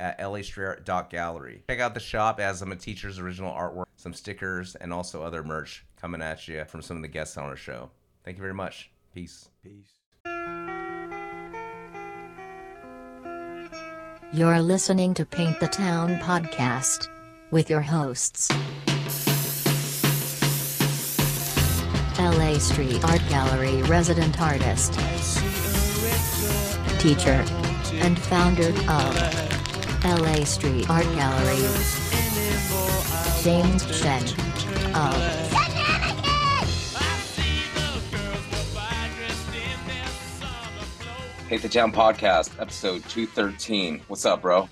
at lastreet.gallery. Check out the shop. It has some of Teachr's original artwork, some stickers, and also other merch coming at you from some of the guests on our show. Thank you very much. Peace. Peace. You're listening to Paint the Town podcast with your hosts. LA Street Art Gallery resident artist, teachr, and founder of LA Street Art Gallery, James Chen of Paint the Town Podcast, episode 213. What's up, bro?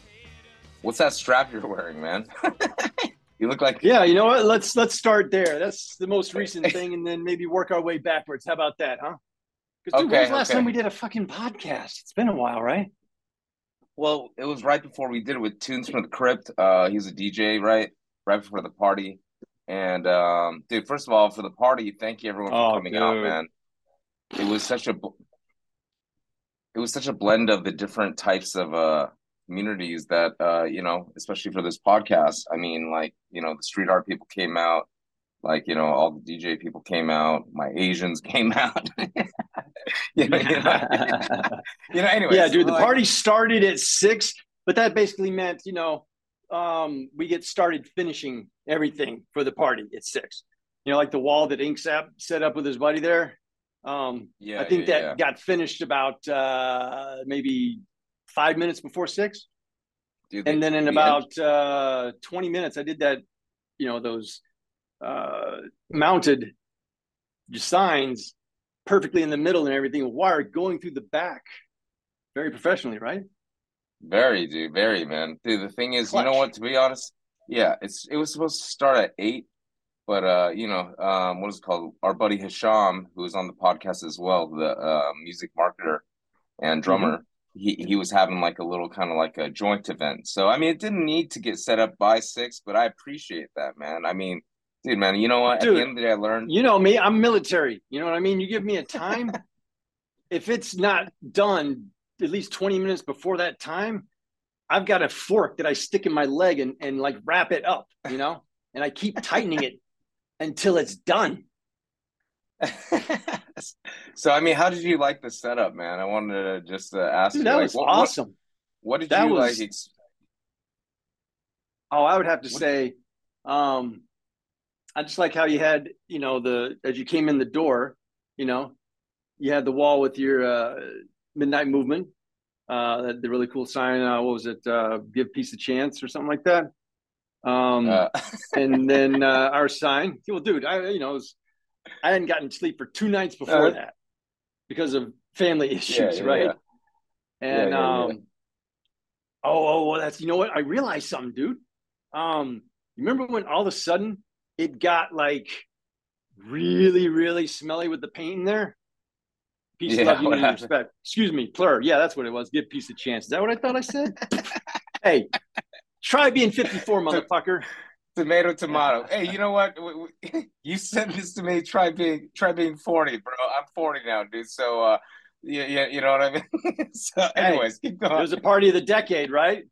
What's that strap you're wearing, man? you look like Yeah, you know what? Let's let's start there. That's the most recent thing, and then maybe work our way backwards. How about that, huh? Because dude, when Okay, was the last okay. time we did a fucking podcast? It's been a while, right? Well, it was right before we did it with Tunes from the Crypt. Uh, he's a DJ, right? Right before the party. And um, dude, first of all, for the party, thank you everyone for Oh, coming out, man. It was such a it was such a blend of the different types of uh communities that uh, you know, especially for this podcast. I mean, like, you know, the street art people came out, like, you know, all the DJ people came out, my Asians came out. you know, you know, you know anyways, yeah, dude. The like- party started at six, but that basically meant you know um, we get started finishing everything for the party at six. You know, like the wall that Inksap set up with his buddy there. Um, Yeah, I think yeah, that yeah. got finished about uh, maybe five minutes before six. Dude, and the- then in the about uh 20 minutes i did that you know those uh mounted signs perfectly in the middle and everything wire going through the back very professionally right Very, dude, very, man. Dude, the thing is, you know what? To be honest, yeah, it's it was supposed to start at eight, but uh, you know, um, what is it called? Our buddy Hisham, who was on the podcast as well, the uh, music marketer and drummer, he he was having like a little kind of like a joint event. So I mean, it didn't need to get set up by six, but I appreciate that, man. I mean, dude, man, you know what? At Dude, the end of the day, I learned. you know me i'm military you know what i mean you give me a time if it's not done at least 20 minutes before that time i've got a fork that i stick in my leg and, and like wrap it up you know and i keep tightening it until it's done so I mean, how did you like the setup, man? I wanted to just uh, ask Dude, you, that like, was what, what- awesome What, did That you was- like? Ex- Oh, I would have to What- say, um, I just like how you had, you know, the as you came in the door, you know, you had the wall with your uh, midnight movement, uh, the- the really cool sign. Uh, what was it? Uh, Give peace a chance or something like that. Um, uh, and then uh, our sign. Well, dude, I you know, it was, I hadn't gotten sleep for two nights before Uh, that because of family issues, Yeah, yeah, right? yeah. And um, oh, oh, well, that's you know what? I realized something, dude. Um, you remember when all of a sudden it got like really, really smelly with the paint in there? Peace, Yeah, love, unity, respect. Excuse me, plur. Yeah, that's what it was. Give peace a chance. Is that what I thought I said? hey, try being 54, motherfucker. Tomato, tomato. Hey, you know what? You said this to me. Try being, try being forty, bro. I'm forty now, dude. So, uh, yeah, yeah, you know what I mean. so, anyways, keep going. It was a party of the decade, right?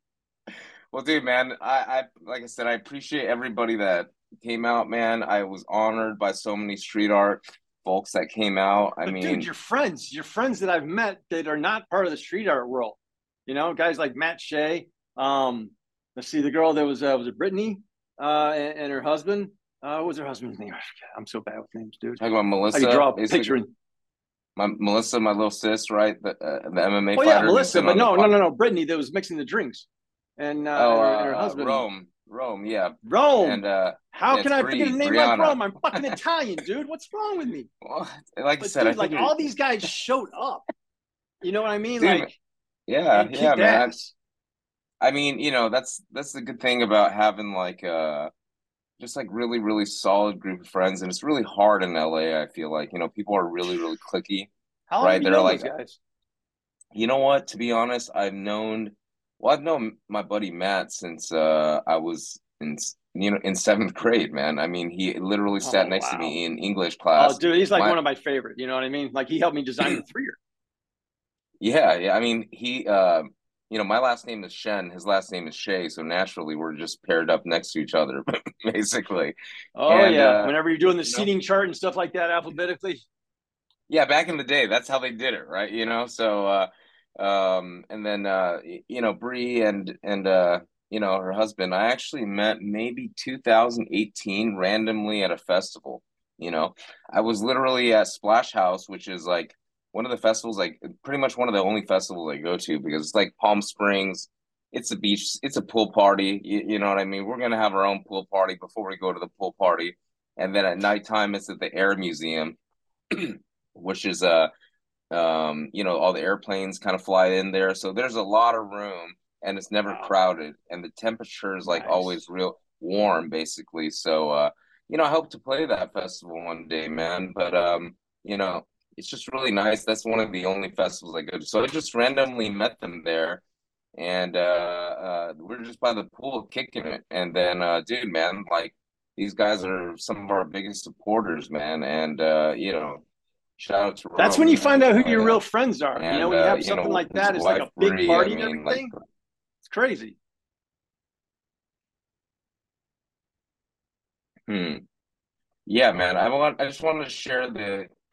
Well, dude, man, I, I, like I said, I appreciate everybody that came out, man. I was honored by so many street art folks that came out. I But mean, dude, your friends, your friends that I've met that are not part of the street art world, you know, guys like Matt Shea. Um, let's see, the girl that was uh, was it Brittany, uh, and, and her husband. Uh, what was her husband's name? I forget. I'm so bad with names, dude. talking about I Melissa. could draw a basically. picture. In, My Melissa, my little sis, right? The uh, the MMA oh yeah, Melissa, but no, no, no, no, Brittany that was mixing the drinks, and uh, Oh, and her, and her uh, husband Rome, Rome, yeah. Rome. And uh, How can I forget a name Brianna. like Rome? I'm fucking Italian, dude. What's wrong with me? well, like I said, dude, I like all these guys showed up. You know what I mean? Dude, like, yeah, yeah, man. ass. I mean, you know, that's that's the good thing about having like uh just like really really solid group of friends, and it's really hard in LA. I feel like you know people are really really clicky. How Right, they're like- guys? You know what? To be honest, I've known well, I've known my buddy Matt since uh I was in you know in seventh grade, man. I mean, he literally sat Oh, next to me in English class. Oh, dude, he's like My- one of my favorite. You know what I mean? Like he helped me design the three year. Yeah, yeah. I mean, he, uh, you know, my last name is Shen. His last name is Shay. So naturally, we're just paired up next to each other, basically. Oh And, yeah, uh, whenever you're doing the you know- seating chart and stuff like that alphabetically. Yeah, back in the day, that's how they did it, right? You know, so, uh, um, and then, uh, you know, Bree and and uh, you know, her husband, I actually met maybe 2018 randomly at a festival. You know, I was literally at Splash House, which is like one of the festivals, like pretty much one of the only festivals I go to because it's like Palm Springs. It's a beach, it's a pool party. You, you know what I mean? We're gonna have our own pool party before we go to the pool party. And then at nighttime, it's at the Air Museum, which is uh um, you know, all the airplanes kind of fly in there. So there's a lot of room and it's never Wow. crowded. And the temperature is like Nice. always real warm, basically. So uh, you know, I hope to play that festival one day, man. But um, you know, it's just really nice. That's one of the only festivals I go to. So I just randomly met them there. And uh, uh, we're just by the pool kicking it. And then, uh, dude, man, like these guys are some of our biggest supporters, man. And uh, you know, shout out to That's when you find out who your real friends are. you know, when you uh, have you something know, like that, it's like a big party I and mean, like, everything. It's crazy. Hmm. Yeah, man. I want. I just wanted to share the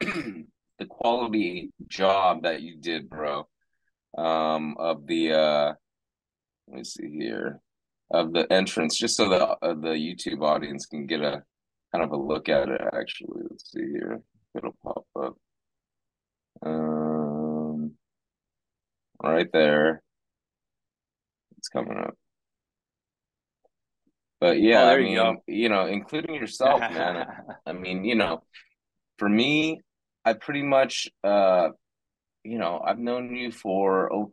the quality job that you did, bro. Um, of the uh, let me see here, of the entrance, just so the uh, the YouTube audience can get a kind of a look at it. Actually, let's see here. It'll pop up. Um, right there. It's coming up. But yeah, Oh, I you mean, go. you know, including yourself, man. I mean, you know, for me, I pretty much, uh, you know, I've known you for, oh,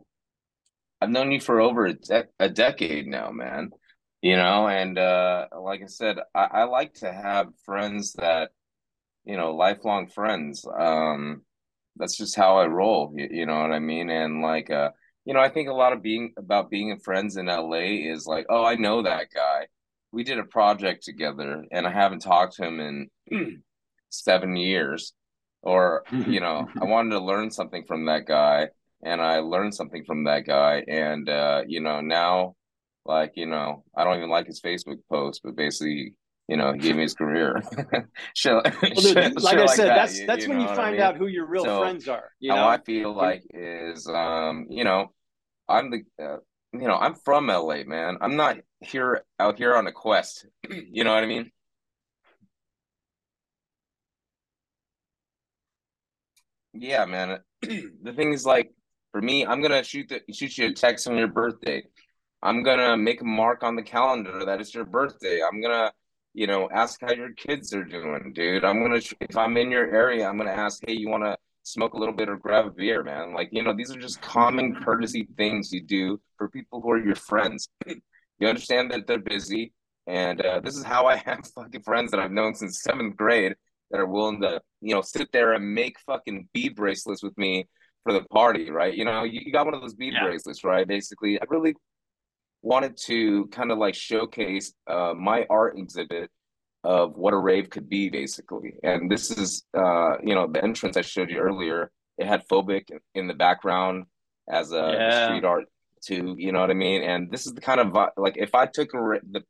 I've known you for over a, de a decade now, man. You know, and uh, like I said, I, I like to have friends that, you know, lifelong friends. Um, that's just how I roll. You, you know what I mean? And like, uh, you know, I think a lot of being about being friends in LA is like, oh, I know that guy. We did a project together, and I haven't talked to him in seven years. Or, you know, I wanted to learn something from that guy, and I learned something from that guy. And, uh, you know, now, like, you know, I don't even like his Facebook post, but basically, you know, he gave me his career. shit, Well, dude, shit- like shit I said, that, that's you- that's you when you what I find mean? out who your real So, friends are. You how know, I feel like is, um, you know, I'm the, uh, you know, I'm from LA, man. I'm not here out here on a quest. You know what I mean? Yeah, man. The thing is, like, for me, I'm gonna shoot the shoot you a text on your birthday. I'm gonna make a mark on the calendar that it's your birthday. I'm gonna, you know, ask how your kids are doing, dude. I'm gonna, if I'm in your area, I'm gonna ask, hey, you wanna smoke a little bit or grab a beer, man? Like, you know, these are just common courtesy things you do for people who are your friends. You understand that they're busy, and uh, this is how I have fucking friends that I've known since seventh grade that are willing to, you know, sit there and make fucking bead bracelets with me for the party, right? You know, you, got one of those bead Yeah. bracelets, right? Basically, I really wanted to kind of like showcase uh, my art exhibit of what a rave could be, basically. And this is, uh, you know, the entrance I showed you earlier. It had phobic in the background as a Yeah. street art too. You know what I mean? And this is the kind of like if I took a the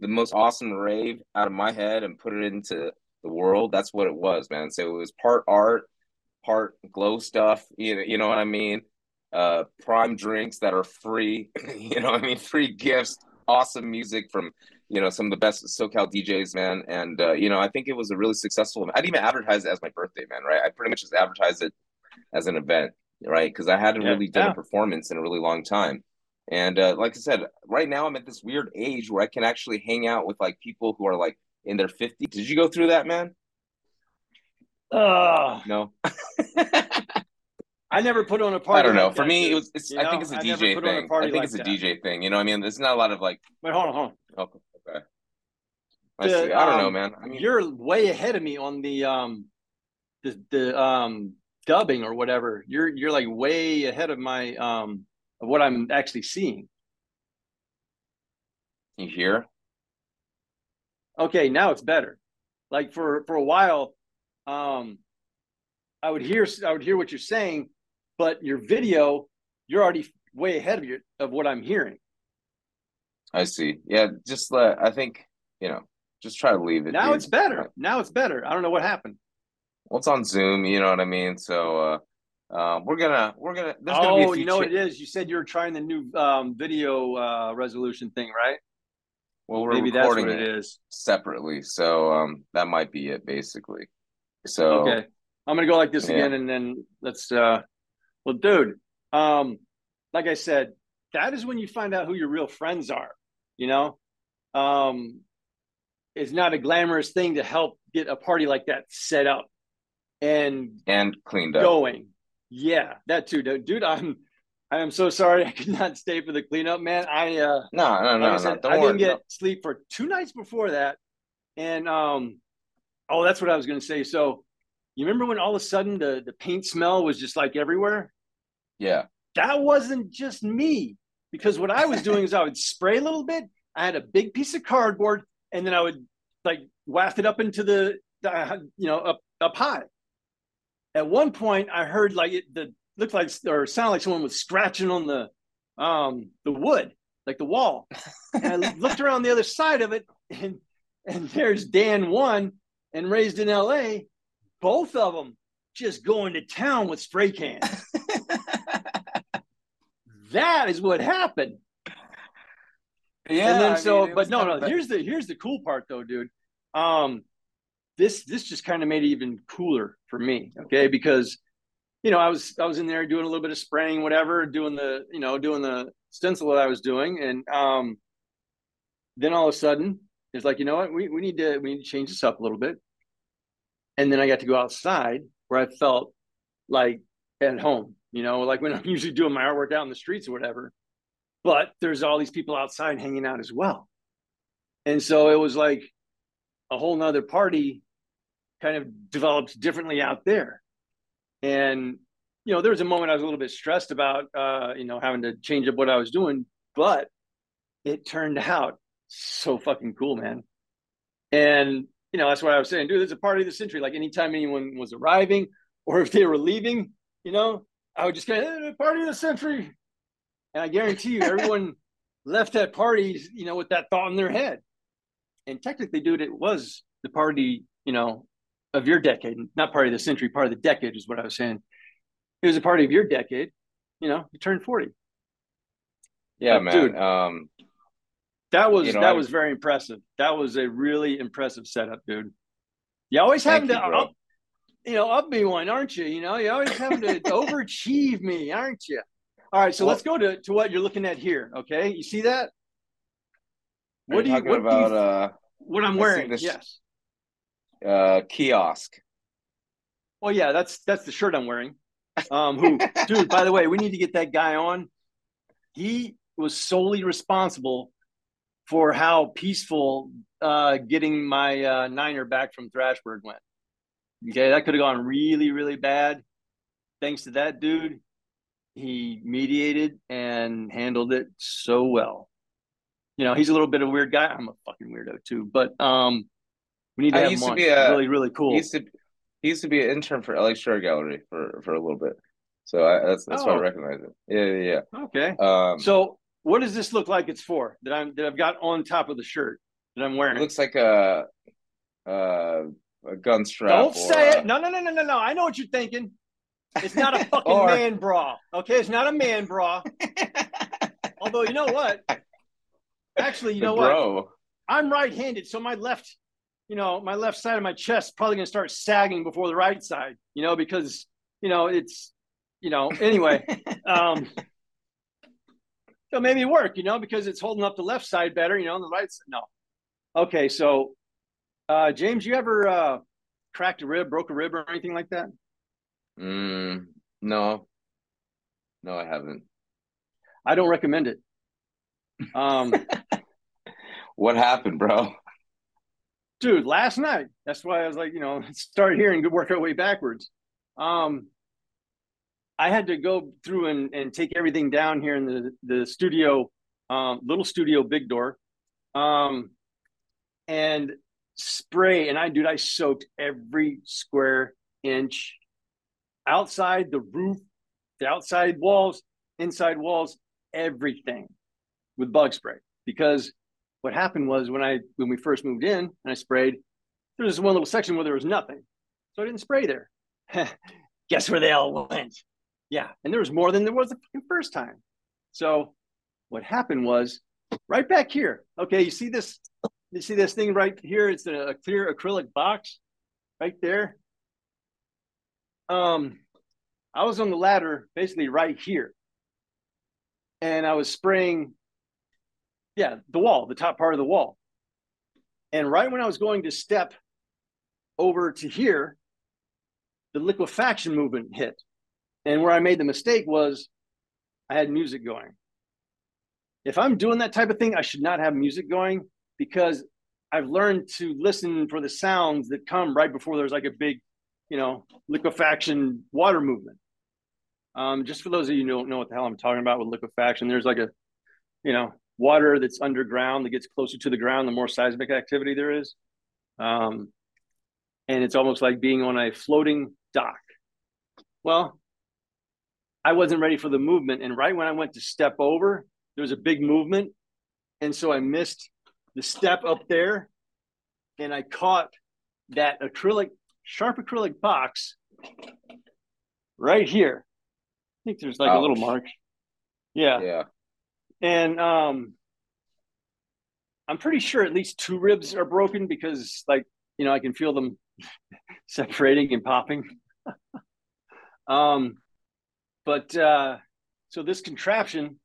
the most awesome rave out of my head and put it into the world, that's what it was, man. So it was part art, part glow stuff. You know, you know what I mean? Uh, prime drinks that are free. you know what I mean? Free gifts, awesome music from you know some of the best SoCal DJs, man. And uh, you know, I think it was a really successful. I didn't even advertise it as my birthday, man. Right? I pretty much just advertised it as an event, right? Because I hadn't Yeah. really done Yeah. a performance in a really long time. And uh, like I said, right now I'm at this weird age where I can actually hang out with like people who are like in their 50s. Did you go through that, man? Ugh. No. I never put on a party. I don't know. like For that, me, it was. It's. You I think it's a I DJ put on a thing. I think like it's a that. DJ thing. You know, what I mean, there's not a lot of like. Wait, hold on, hold on. Oh, okay. I The, see. I don't know, um, man. I mean, You're way ahead of me on the um the the um dubbing or whatever. You're you're like way ahead of my um of what I'm actually seeing. you hear? Okay, now it's better. Like for for a while, um, I would hear I would hear what you're saying, but your video, you're already way ahead of your of what I'm hearing. I see. Yeah, just let. I think you know. Just try to leave it. Now dude. it's better. Now it's better. I don't know what happened. Well, it's on Zoom. You know what I mean. So, uh, uh, we're gonna we're gonna. There's gonna be a Oh, you know what cha- it is? You said you were trying the new um, video uh, resolution thing, right? Well, we're Maybe that's recording what it it is. separately, so um, that might be it, basically. So Okay. I'm gonna go like this Yeah. again and then let's uh well dude, um like I said, that is when you find out who your real friends are, you know? Um it's not a glamorous thing to help get a party like that set up and and cleaned up. going. Yeah, that too, dude. Dude, I'm I am so sorry I could not stay for the cleanup, man. I uh No, no, like no, I no. said, Don't I didn't get sleep for two nights before that. And um oh that's what I was gonna say. So you remember when all of a sudden the, the paint smell was just like everywhere? Yeah, That wasn't just me. Because what I was doing is I would spray a little bit. I had a big piece of cardboard, and then I would like waft it up into the, the you know up up high. At one point, I heard like it the looked like or sounded like someone was scratching on the um the wood, like the wall. And I looked around the other side of it, and and there's Dan one and raised in L.A. Both of them just going to town with spray cans. That is what happened. yeah. and then I so, mean, but no, no. bad. Here's the here's the cool part though, dude. Um, this this just kind of made it even cooler for me. Okay, because you know I was I was in there doing a little bit of spraying, whatever, doing the you know doing the stencil that I was doing, and um, then all of a sudden it's like you know what we we need to we need to change this up a little bit, and then I got to go outside where I felt like at home. You know, like when I'm usually doing my artwork out in the streets or whatever but there's all these people outside hanging out as well. And so it was like a whole nother party kind of developed differently out there. And, you know, there was a moment I was a little bit stressed about, uh, you know, having to change up what I was doing, but it turned out so fucking cool, man. And, you know, that's what I was saying, dude, it's a party of the century. Like anytime anyone was arriving or if they were leaving, you know, I would just of, hey, party of the century. And I guarantee you, everyone left that party, you know, with that thought in their head. And technically, dude, it was the party, you know, of your decade, not party of the century, part of the decade is what I was saying. It was a party of your decade. You know, you turned 40. yeah, but man. dude, um, That was You know, that I- was very impressive. That was a really impressive setup, dude. You always have to you, bro. up, you know, up me one, aren't you? You know, you always having to overachieve me, aren't you? All right, so Well- let's go to, to what you're looking at here. Okay, you see that? What do you talking what about? you, what I'm wearing? this- Yes. uh, uh, kiosk. Well, yeah, that's that's the shirt I'm wearing. Um, who, dude? By the way, we need to get that guy on. He was solely responsible for how peaceful uh, getting my uh, niner back from Thrashburg went. Okay, that could have gone really, really bad. Thanks to that dude, he mediated and handled it so well. You know, he's a little bit of a weird guy. I'm a fucking weirdo too, but um, we need to I have used to be a- really, really cool. He used to he used to be an intern for LA Shirt Gallery for for a little bit. So I, that's that's why I Oh. recognize it. Yeah, yeah, Okay. Um, So, what does this look like? It's for that I'm that I've got on top of the shirt that I'm it wearing. looks like a uh, a gun strap. Don't say a- it. No, no, no, no, no, no. I know what you're thinking. It's not a fucking Or- man bra. Okay, it's not a man bra. Although you know what? Actually, you know what? bro. I'm right-handed, so my left, you know, my left side of my chest probably gonna start sagging before the right side. You know, because you know it's, you know. Anyway, um, so maybe work, you know, because it's holding up the left side better, you know, the right side. No. Okay, so uh James, you ever uh cracked a rib, broke a rib or anything like that? Mm, no, no, I haven't. I don't recommend it. Um What happened, bro? dude, last night. That's why I was like, you know, start here and work our way backwards. Um, I had to go through and, and take everything down here in the the studio, um, little studio, big door, um, and spray. And I, dude, I soaked every square inch outside the roof, the outside walls, inside walls, everything with bug spray. Because what happened was when I when we first moved in and I sprayed, there was one little section where there was nothing, so I didn't spray there. Guess where they all went? Yeah, and there was more than there was the first time. So what happened was right back here. Okay, you see this? You see this thing right here? It's a, a clear acrylic box right there. Um, I was on the ladder basically right here, and I was spraying. Yeah, the wall, the top part of the wall. And right when I was going to step over to here, the liquefaction movement hit. And where I made the mistake was I had music going. If I'm doing that type of thing, I should not have music going because I've learned to listen for the sounds that come right before there's like a big, you know, liquefaction water movement. Um, just for those of you who don't know what the hell I'm talking about with liquefaction, there's like a, you know, water that's underground that gets closer to the ground the more seismic activity there is. Um, and it's almost like being on a floating dock. Well, I wasn't ready for the movement. And right when I went to step over, there was a big movement. And so I missed the step up there and I caught that acrylic, sharp acrylic box right here. I think there's like Ouch. a little mark. Yeah. Yeah. And um I'm pretty sure at least two ribs are broken because like, you know, I can feel them separating and popping. um but uh, so this contraption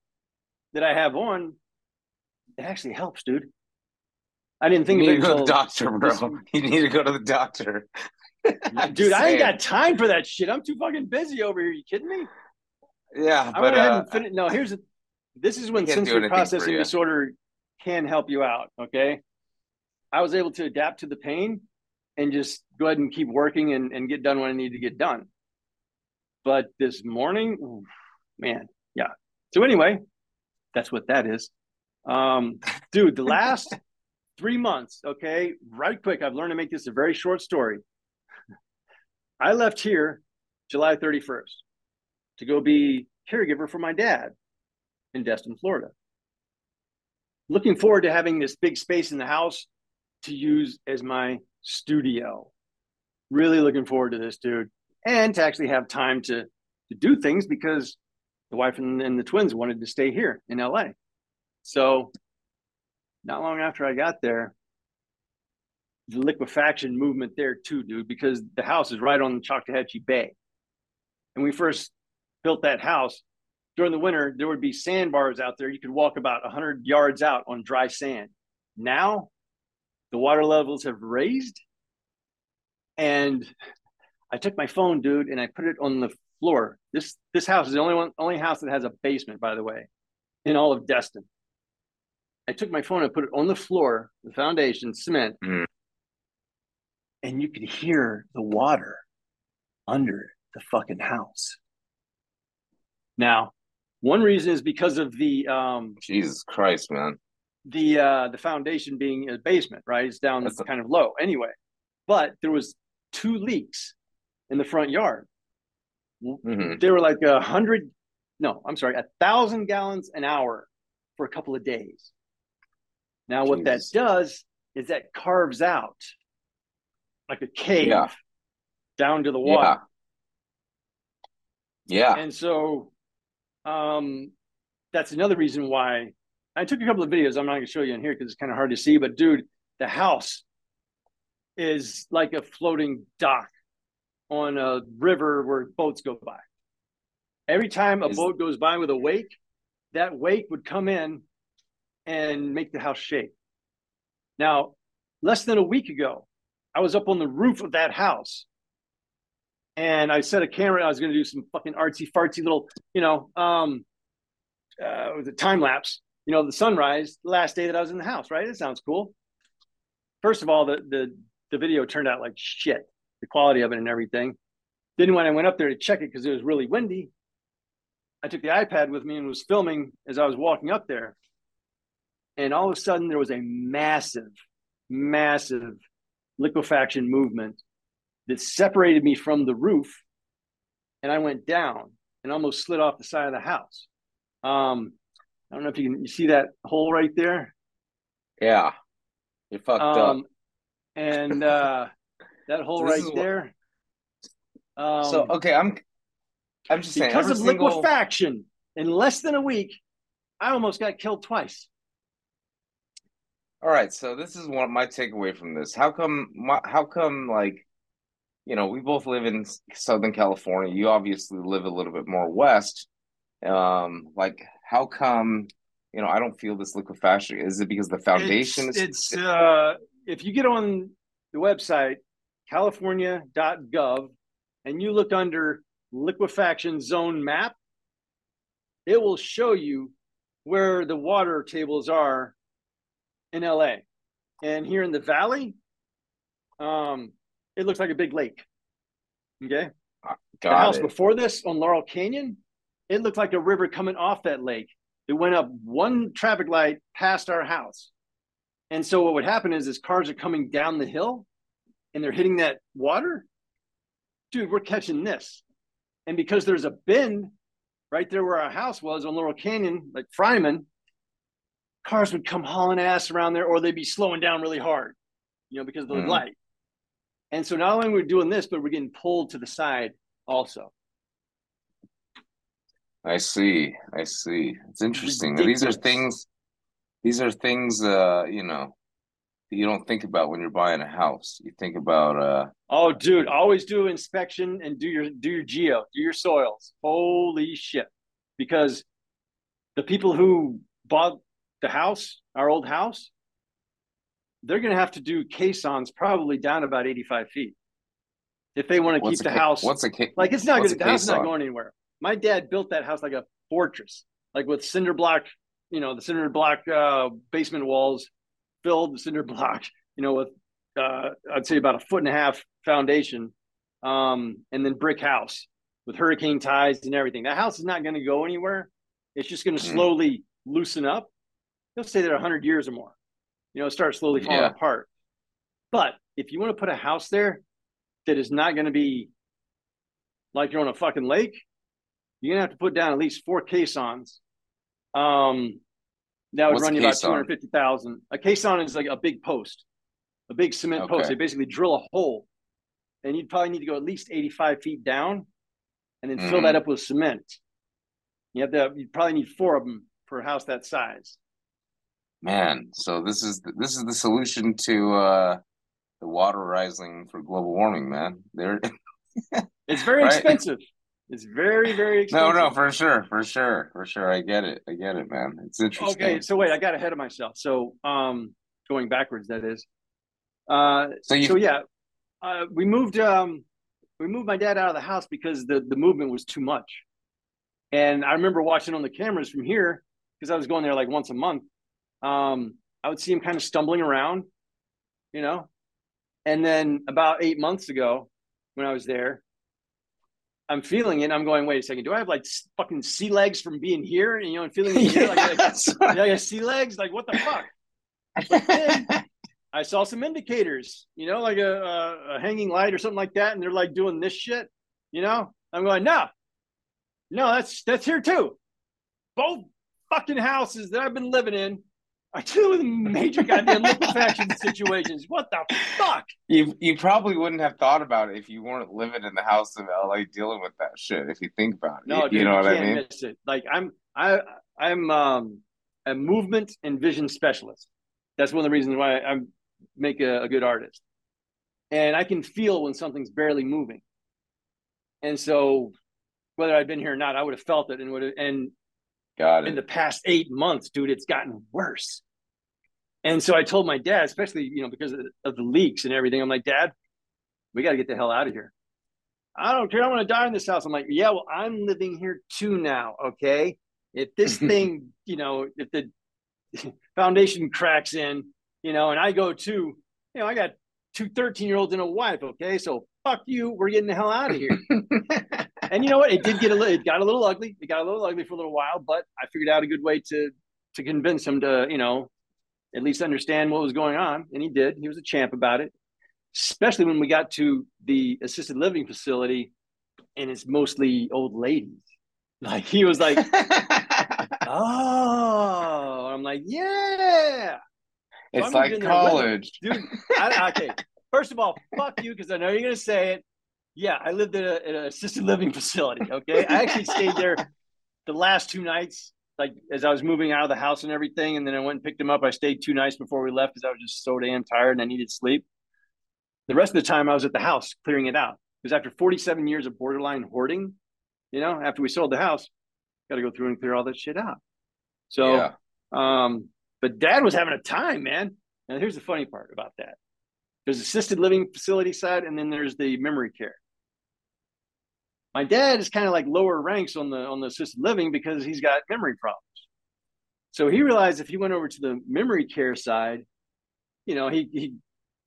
that I have on, it actually helps, dude. I didn't think you need to go to the doctor, bro. You need to go to the doctor. dude, I ain't got time for that shit. I'm too fucking busy over here. You kidding me? Yeah, I but uh, finish... no. Here's a, this is when sensory processing disorder can help you out. Okay, I was able to adapt to the pain and just go ahead and keep working and, and get done what I need to get done. But this morning, ooh, man, yeah. So anyway, that's what that is. Um, dude, the last three months, okay, right quick, I've learned to make this a very short story. I left here July 31st to go be caregiver for my dad in Destin, Florida. Looking forward to having this big space in the house to use as my studio. Really looking forward to this, dude and to actually have time to to do things because the wife and, and the twins wanted to stay here in LA. So not long after I got there, the liquefaction movement there too, dude, because the house is right on Choctawhatchee Bay. And we first built that house during the winter, there would be sandbars out there. You could walk about 100 yards out on dry sand. Now, the water levels have raised and I took my phone, dude, and I put it on the floor. This this house is the only one only house that has a basement, by the way, in all of Destin. I took my phone and put it on the floor, the foundation, cement, mm. and you could hear the water under the fucking house. Now, one reason is because of the um Jesus Christ, man. The uh the foundation being a basement, right? It's down That's kind a- of low anyway. But there was two leaks in the front yard. Mm-hmm. They were like a hundred, no, I'm sorry, a thousand gallons an hour for a couple of days. Now, what that does is that carves out like a cave yeah. down to the water. Yeah. yeah. And so um that's another reason why I took a couple of videos. I'm not going to show you in here because it's kind of hard to see, but dude, the house is like a floating dock on a river where boats go by. Every time a Is... boat goes by with a wake, that wake would come in and make the house shake. Now, less than a week ago, I was up on the roof of that house and I set a camera. I was going to do some fucking artsy fartsy little, you know, um, uh, with a time lapse, you know, the sunrise, the last day that I was in the house, right? It sounds cool. first of all, the the the video turned out like shit, the quality of it and everything. Then when I went up there to check it because it was really windy, I took the iPad with me and was filming as I was walking up there. And all of a sudden, there was a massive, massive liquefaction movement that separated me from the roof. And I went down and almost slid off the side of the house. Um, I don't know if you can you see that hole right there. Yeah, you're fucked up. Um, and uh, that hole this right is what- there. Um, So okay, I'm I'm just saying because every of single- liquefaction, in less than a week, I almost got killed twice. All right, so this is one my takeaway from this. How come my, how come like you know, we both live in Southern California. You obviously live a little bit more west. Um like how come you know, I don't feel this liquefaction. Is it because the foundation it's, is it's uh, if you get on the website california.gov and you look under liquefaction zone map, it will show you where the water tables are in LA. And here in the valley, um, it looks like a big lake. Okay. the house it. before this on Laurel Canyon, it looked like a river coming off that lake. It went up one traffic light past our house. And so what would happen is, is cars are coming down the hill and they're hitting that water. Dude, we're catching this. And because there's a bend right there where our house was on Laurel Canyon, like Fryman, cars would come hauling ass around there or they'd be slowing down really hard, you know, because of the Mhm. light. And so not only we're we doing this, but we're getting pulled to the side also. I see. I see. It's interesting. These are things these are things uh, you know, you don't think about when you're buying a house. You think about uh Oh, dude, always do inspection and do your do your geo, do your soils. Holy shit! Because the people who bought the house, our old house, they're going to have to do caissons probably down about eighty-five feet if they want to what's keep the ca- house. what's a ca- like it's not going. The house not going anywhere. My dad built that house like a fortress, like with cinder block. You know, the cinder block uh, basement walls filled the cinder block. You know, with uh, I'd say about a foot and a half foundation, um, and then brick house with hurricane ties and everything. That house is not going to go anywhere. It's just going to Mm. slowly loosen up. He'll stay there hundred years or more. You know, start slowly falling Yeah. apart. But if you want to put a house there that is not going to be like you're on a fucking lake, you're gonna have to put down at least four caissons. Um, that would What's run you about two hundred fifty thousand. A caisson is like a big post, a big cement post. They basically drill a hole, and you'd probably need to go at least eighty-five feet down, and then fill Mhm. that up with cement. You have to. You probably need four of them for a house that size. Man, so this is the, this is the solution to uh the water rising for global warming, man. There It's very Right. expensive. It's very very No, expensive. no, for sure, for sure, for sure. I get it. I get it, man. It's interesting. Okay, so wait, I got ahead of myself. So, um, going backwards, that is. Uh, So you so yeah, uh, we moved. Um, we moved my dad out of the house because the the movement was too much. And I remember watching on the cameras from here because I was going there like once a month. Um, I would see him kind of stumbling around, you know. And then about eight months ago, when I was there, I'm feeling it. I'm going, wait a second, do I have like fucking sea legs from being here? And you know, and feeling it here, like, like I got sea legs? Like, what the fuck? But then I saw some indicators, you know, like a, a, a hanging light or something like that, and they're like doing this shit, you know. I'm going, no, no, that's that's here too. Both fucking houses that I've been living in are two major goddamn liquefaction situations. What the fuck? You you probably wouldn't have thought about it if you weren't living in the house of LA dealing with that shit. If you think about it, No, you, dude, you know what I mean. miss it. Like I'm, I, I'm um, a movement and vision specialist. That's one of the reasons why I make a, a good artist, and I can feel when something's barely moving. And so, whether I'd been here or not, I would have felt it, and would have, and Got in the past eight months, dude, it's gotten worse. And so I told my dad, especially you know because of, of the leaks and everything, I'm like, Dad, we got to get the hell out of here. I don't care. I want to die in this house. I'm like, yeah, well, I'm living here too now. Okay, if this thing, you know, if the foundation cracks in, you know, and I go too, you know, I got two 13 year olds and a wife. Okay. So fuck you. We're getting the hell out of here. and you know what? It did get a little, it got a little ugly. It got a little ugly for a little while, but I figured out a good way to, to convince him to, you know, at least understand what was going on. And he did. He was a champ about it, especially when we got to the assisted living facility and it's mostly old ladies. Like he was like, oh, I'm like, yeah. So it's I'm like in there with him. college. dude. I, okay, first of all, fuck you because I know you're gonna say it. Yeah, I lived in, a, in an assisted living facility. Okay, I actually stayed there the last two nights. Like as I was moving out of the house and everything, and then I went and picked him up. I stayed two nights before we left because I was just so damn tired and I needed sleep. The rest of the time I was at the house clearing it out because after 47 years of borderline hoarding, you know, after we sold the house, got to go through and clear all that shit out. So, Yeah. um, but dad was having a time, man. And here's the funny part about that there's assisted living facility side, and then there's the memory care. My dad is kind of like lower ranks on the on the assisted living because he's got memory problems. So he realized if he went over to the memory care side, you know, he he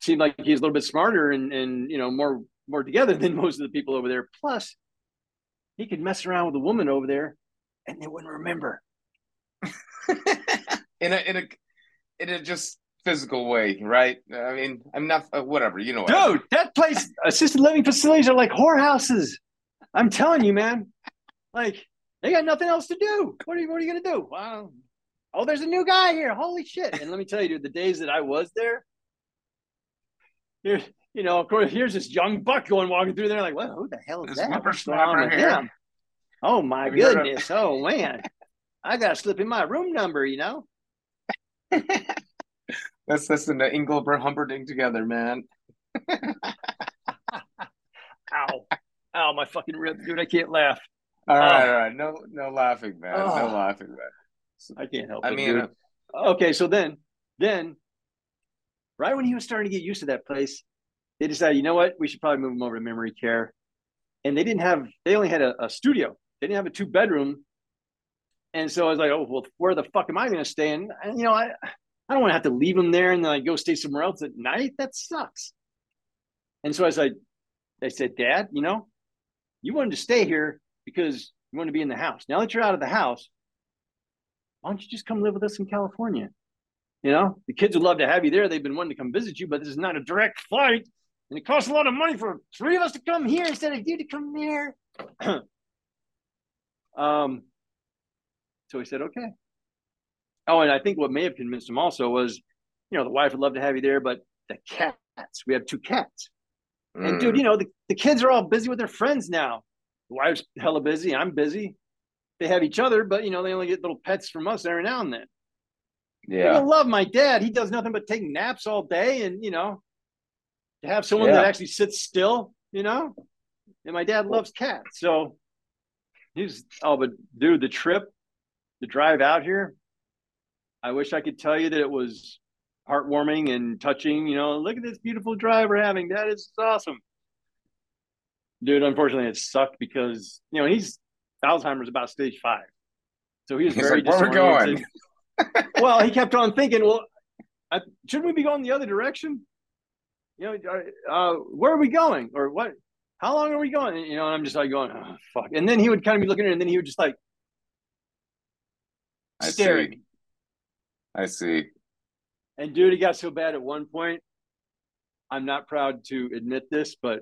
seemed like he's a little bit smarter and and you know more more together than most of the people over there. Plus, he could mess around with a woman over there, and they wouldn't remember. in a in a in a just physical way, right? I mean, I'm not uh, whatever. You know, what I mean. Dude, that place, assisted living facilities are like whorehouses. I'm telling you, man. Like they got nothing else to do. What are you? What are you gonna do? Wow. Oh, there's a new guy here. Holy shit! And let me tell you, dude, the days that I was there, here, you know, of course, here's this young buck going walking through there, like, well, who the hell is This that? What's with him? Oh my Have goodness! Oh man, I gotta slip in my room number. You know. Let's listen to Engelbert Humperdinck together, man. Ow, ow, my fucking rib, dude. I can't laugh. All right, all right. No, no laughing, man. No Oh. laughing, man. I can't help I it. I mean, dude. Uh, okay, so then, then, right when he was starting to get used to that place, they decided, you know what, we should probably move him over to memory care. And they didn't have, they only had a, a studio. They didn't have a two bedroom. And so I was like, oh well, where the fuck am I going to stay? And and, you know, I, I don't want to have to leave him there and then like go stay somewhere else at night. That sucks. And so I was like, I said, Dad, you know, you wanted to stay here because you want to be in the house. Now that you're out of the house, why don't you just come live with us in California? You know, the kids would love to have you there. They've been wanting to come visit you, but this is not a direct flight. And it costs a lot of money for three of us to come here instead of you to come there. um, so he said, okay. Oh, and I think what may have convinced him also was, you know, the wife would love to have you there, but the cats, we have two cats. And mm, dude, you know, the, the kids are all busy with their friends now. The wife's hella busy. I'm busy. They have each other, but you know, they only get little pets from us every now and then. yeah, I love my dad. He does nothing but take naps all day, and you know, to have someone that actually sits still, you know. And my dad loves cats, so he's oh, but dude, the trip, the drive out here, I wish I could tell you that it was heartwarming and touching. You know, look at this beautiful drive we're having. That is awesome, dude. Unfortunately, it sucked because you know he's Alzheimer's about stage five, so he was He's very like, "Where we going?" well, he kept on thinking, well, I, shouldn't we be going the other direction? You know, uh, where are we going, or what? How long are we going? And, you know, and I'm just like going, oh, fuck. And then he would kind of be looking at it, and then he would just like I stare at see. me. I see. And dude, it got so bad at one point. I'm not proud to admit this, but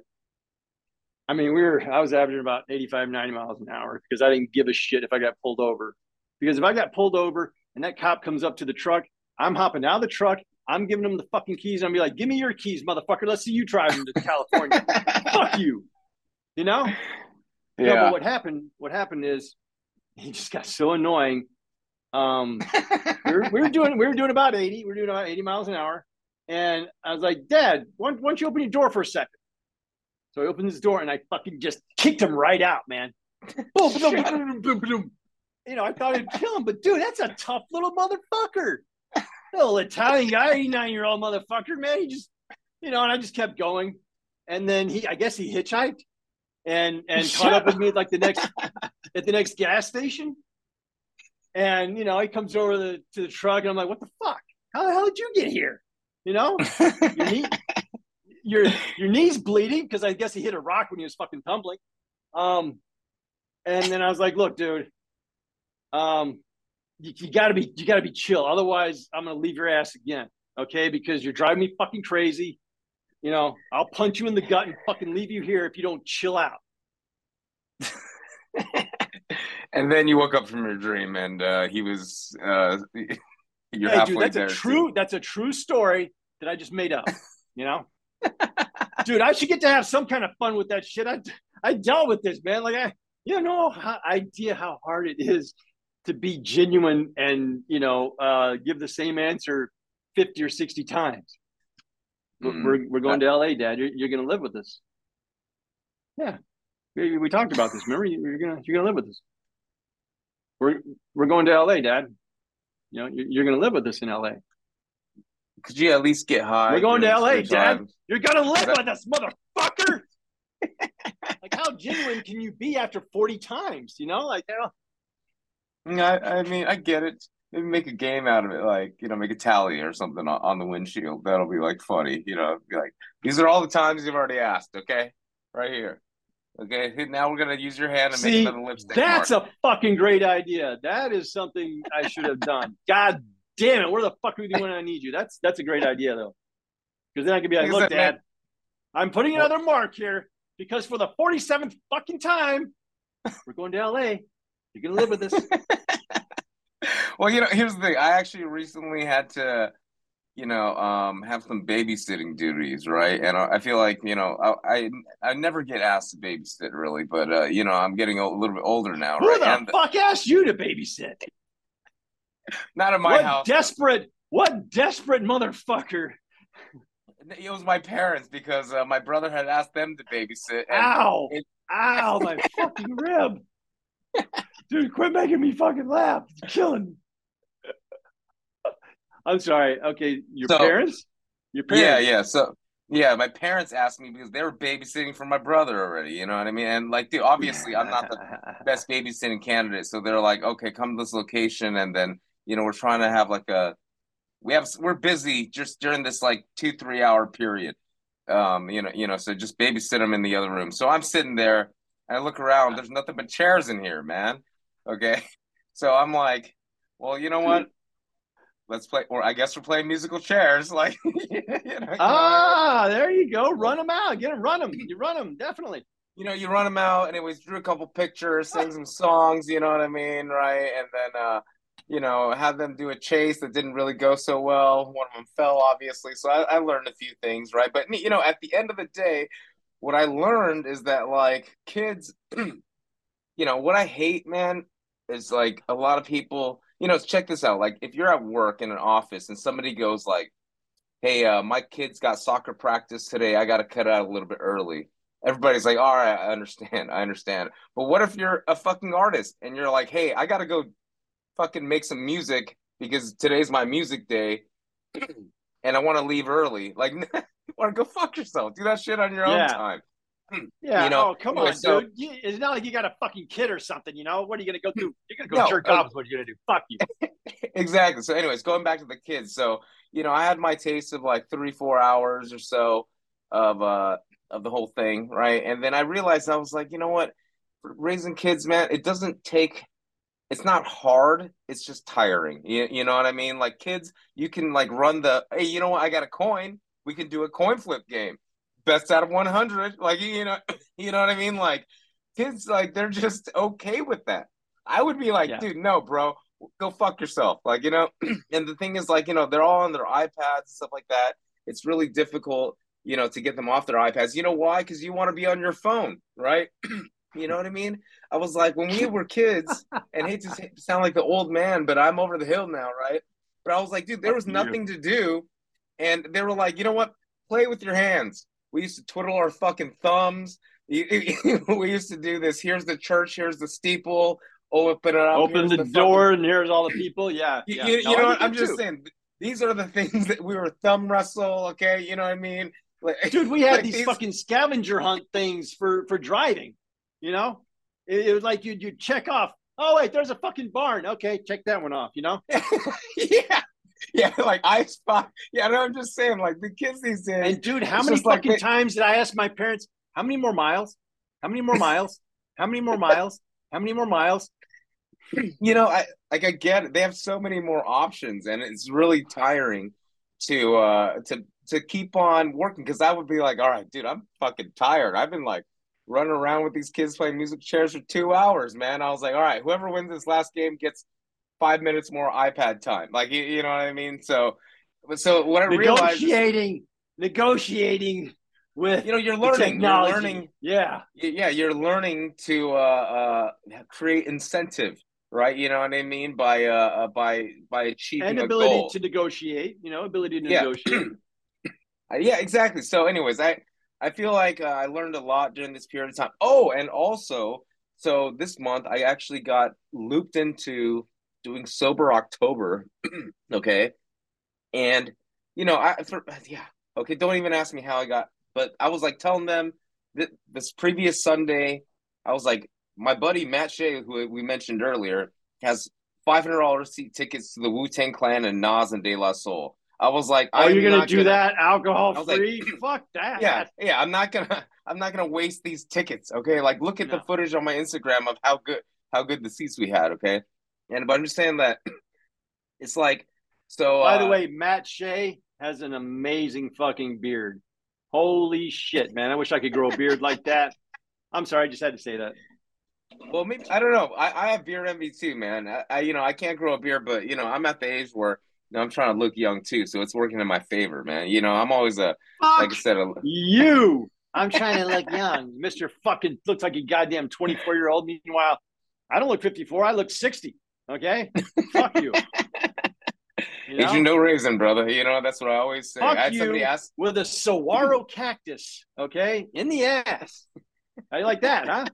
I mean, we were, I was averaging about 85, 90 miles an hour because I didn't give a shit if I got pulled over. Because if I got pulled over and that cop comes up to the truck, I'm hopping out of the truck. I'm giving him the fucking keys. And I'm be like, give me your keys, motherfucker. Let's see you driving to California. Fuck you. You know? No, Yeah. but what happened? What happened is he just got so annoying. Um, we were, we were doing we were doing about 80 we were doing about 80 miles an hour. And i was like dad why, don't- why don't you open your door for a second? So i opened his door and i fucking just kicked him right out man. Boom. you know i thought i'd kill him but dude that's a tough little motherfucker. Little italian guy 89 year old motherfucker man. He just you know and i just kept going. And then he i guess he hitchhiked and and caught up with me like the next at the next gas station and you know, he comes over the, to the truck, and I'm like, "What the fuck? How the hell did you get here?" You know, your knee, your your knees bleeding because I guess he hit a rock when he was fucking tumbling. Um, and then I was like, look, dude, um, you, you gotta be you gotta be chill. Otherwise, I'm gonna leave your ass again. Okay, because you're driving me fucking crazy. You know, I'll punch you in the gut and fucking leave you here if you don't chill out. and then you woke up from your dream, and uh, he was. Uh, you're hey, halfway dude, that's there. a true too. that's a true story that I just made up. You know, dude, I should get to have some kind of fun with that shit. I I dealt with this, man. Like I, you have no idea how hard it is to be genuine and you know uh, give the same answer fifty or sixty times. We're- Mm. We're we're going to L.A., Dad. You're you're gonna live with us. Yeah, we, we talked about this. Remember, You- you're gonna you're gonna live with us. We're we're going to L.A., Dad. You know, you're, you're gonna live with us in L.A. Could you at least get high? We're going to LA, Dad. You're gonna live That- with us, motherfucker. like, how genuine can you be after 40 times? You know, like, you know, I, I mean, I get it. Maybe make a game out of it, like you know, make a tally or something on, on the windshield. That'll be like funny, you know. Be like, these are all the times you've already asked. Okay, right here. Okay, now we're gonna use your hand and See, make another lipstick. that's mark. a fucking great idea. That is something I should have done. God damn it, where the fuck are you when I need you? That's that's a great idea though, because then I could be like, look, Dad, make- I'm putting another mark here because for the 47th fucking time, we're going to LA. You're gonna live with this. Well, you know, here's the thing. I actually recently had to, you know, um, have some babysitting duties, right? And I I feel like, you know, I I, I never get asked to babysit really, but uh, you know, I'm getting a little bit older now, Who right? the And fuck asked you to babysit? not in my what house. desperate, what desperate motherfucker. It was my parents because uh, my brother had asked them to babysit. And Ow! it- Ow, my fucking rib. Dude, quit making me fucking laugh. It's killing me. I'm sorry. Okay, your So- parents? Your parents? yeah, yeah. So yeah, my parents asked me because they were babysitting for my brother already. You know what I mean? And like, dude, obviously, I'm not the best babysitting candidate. So they're like, okay, come to this location, and then you know we're trying to have like a we have we're busy just during this like two three hour period. Um, you know, you know, so just babysit them in the other room. So I'm sitting there and I look around. There's nothing but chairs in here, man. Okay, so I'm like, well, you know what? Let's play, or I guess we're playing musical chairs. Like, you know, you know, Ah, there you go. Run them out. Get them. Run them. You run them. Definitely. you know, you run them out. And anyways, drew a couple pictures, sing some songs. You know what I mean, right? And then, uh, you know, have them do a chase that didn't really go so well. One of them fell, obviously. So I, I learned a few things, right? But you know, at the end of the day, what I learned is that like kids, you know, what I hate, man, is like a lot of people. You know, check this out. Like, if you're at work in an office and somebody goes like, "Hey, uh, my kid's got soccer practice today. I got to cut out a little bit early." Everybody's like, "All right, I understand. I understand." But what if you're a fucking artist and you're like, "Hey, I got to go fucking make some music because today's my music day and I want to leave early." Like, you want to go fuck yourself. Do that shit on your Yeah. own time. Yeah. You know, oh, come on, so- dude. You, it's not like you got a fucking kid or something. You know what are you gonna go do? You're gonna go No, jerk uh, off. What you're gonna do? Fuck you. exactly. So, anyways, going back to the kids. So, you know, I had my taste of like three, four hours or so of uh of the whole thing, right? And then I realized I was like, you know what, raising kids, man, it doesn't take. It's not hard. It's just tiring. You, you know what I mean? Like kids, you can like run the. Hey, you know what? I got a coin. We can do a coin flip game. Best out of one hundred. Like you know, you know what I mean? Like kids, like they're just okay with that. I would be like, Yeah. dude, no, bro go fuck yourself. Like, you know, and the thing is, like, you know, they're all on their iPads and stuff like that. It's really difficult, you know, to get them off their iPads. You know why? Because you want to be on your phone, right? you know what I mean? I was like, when we were kids, and hate to sound like the old man, but I'm over the hill now, right? But I was like, dude, there was nothing to do. And they were like, you know what? Play with your hands. We used to twiddle our fucking thumbs. we used to do this. Here's the church. Here's the steeple. Open it up. Open the, fucking- door, and here's all the people. Yeah. you, yeah. you, No, you know what? I'm just too. saying these are the things that we were thumb wrestle. Okay, you know what I mean? Like, dude we had like these, fucking scavenger hunt things for for driving you know it, it was like you'd, you'd check off oh wait there's a fucking barn okay check that one off you know yeah, yeah, like I spot. Yeah, no, I'm just saying, like the kids these days. And dude, how many just like fucking times did I ask my parents, how many more miles? How many more miles? How many more miles? How many more miles? you know, I like I get it. They have so many more options, and it's really tiring to uh to to keep on working because I would be like, all right, dude, I'm fucking tired. I've been like running around with these kids playing music chairs for two hours, man. I was like, all right, whoever wins this last game gets five minutes more iPad time. Like you, you know what I mean? So, so what I is, Negotiating, negotiating with you know, you're learning, you're learning Yeah. yeah you're learning to uh uh create incentive right you know what i mean by uh, uh by by achieving And ability goal. to negotiate, you know, ability to Yeah. negotiate. Uh, yeah exactly so anyways i i feel like uh, i learned a lot during this period of time oh and also so this month i actually got looped into doing sober october okay? And you know i for, yeah okay don't even ask me how i got but i was like telling them that this previous sunday i was like my buddy matt shea who we mentioned earlier has $500 seat tickets to the wu-tang clan and nas and de la soul. I was like Oh, I'm you're gonna do that alcohol was like, free? Fuck that. yeah yeah i'm not gonna i'm not gonna waste these tickets okay? Like look at the footage on my instagram of how good how good the seats we had okay and but i'm just saying that it's like so By the uh, way, Matt Shea has an amazing fucking beard. Holy shit, man. I wish I could grow a beard like that. I'm sorry, I just had to say that. well maybe i don't know i, I have beard envy too man I, I you know i can't grow a beard but you know i'm at the age where you know, i'm trying to look young too so it's working in my favor man you know i'm always a like i said a, You. I'm trying to look young. Mr. fucking looks like a goddamn 24 year old. Meanwhile, I don't look 54. I look 60. Okay. Fuck you. You know? no raisin, brother. You know, that's what I always say. Fuck I had somebody you. ask With a saguaro cactus. Okay. In the ass. How you like that, huh?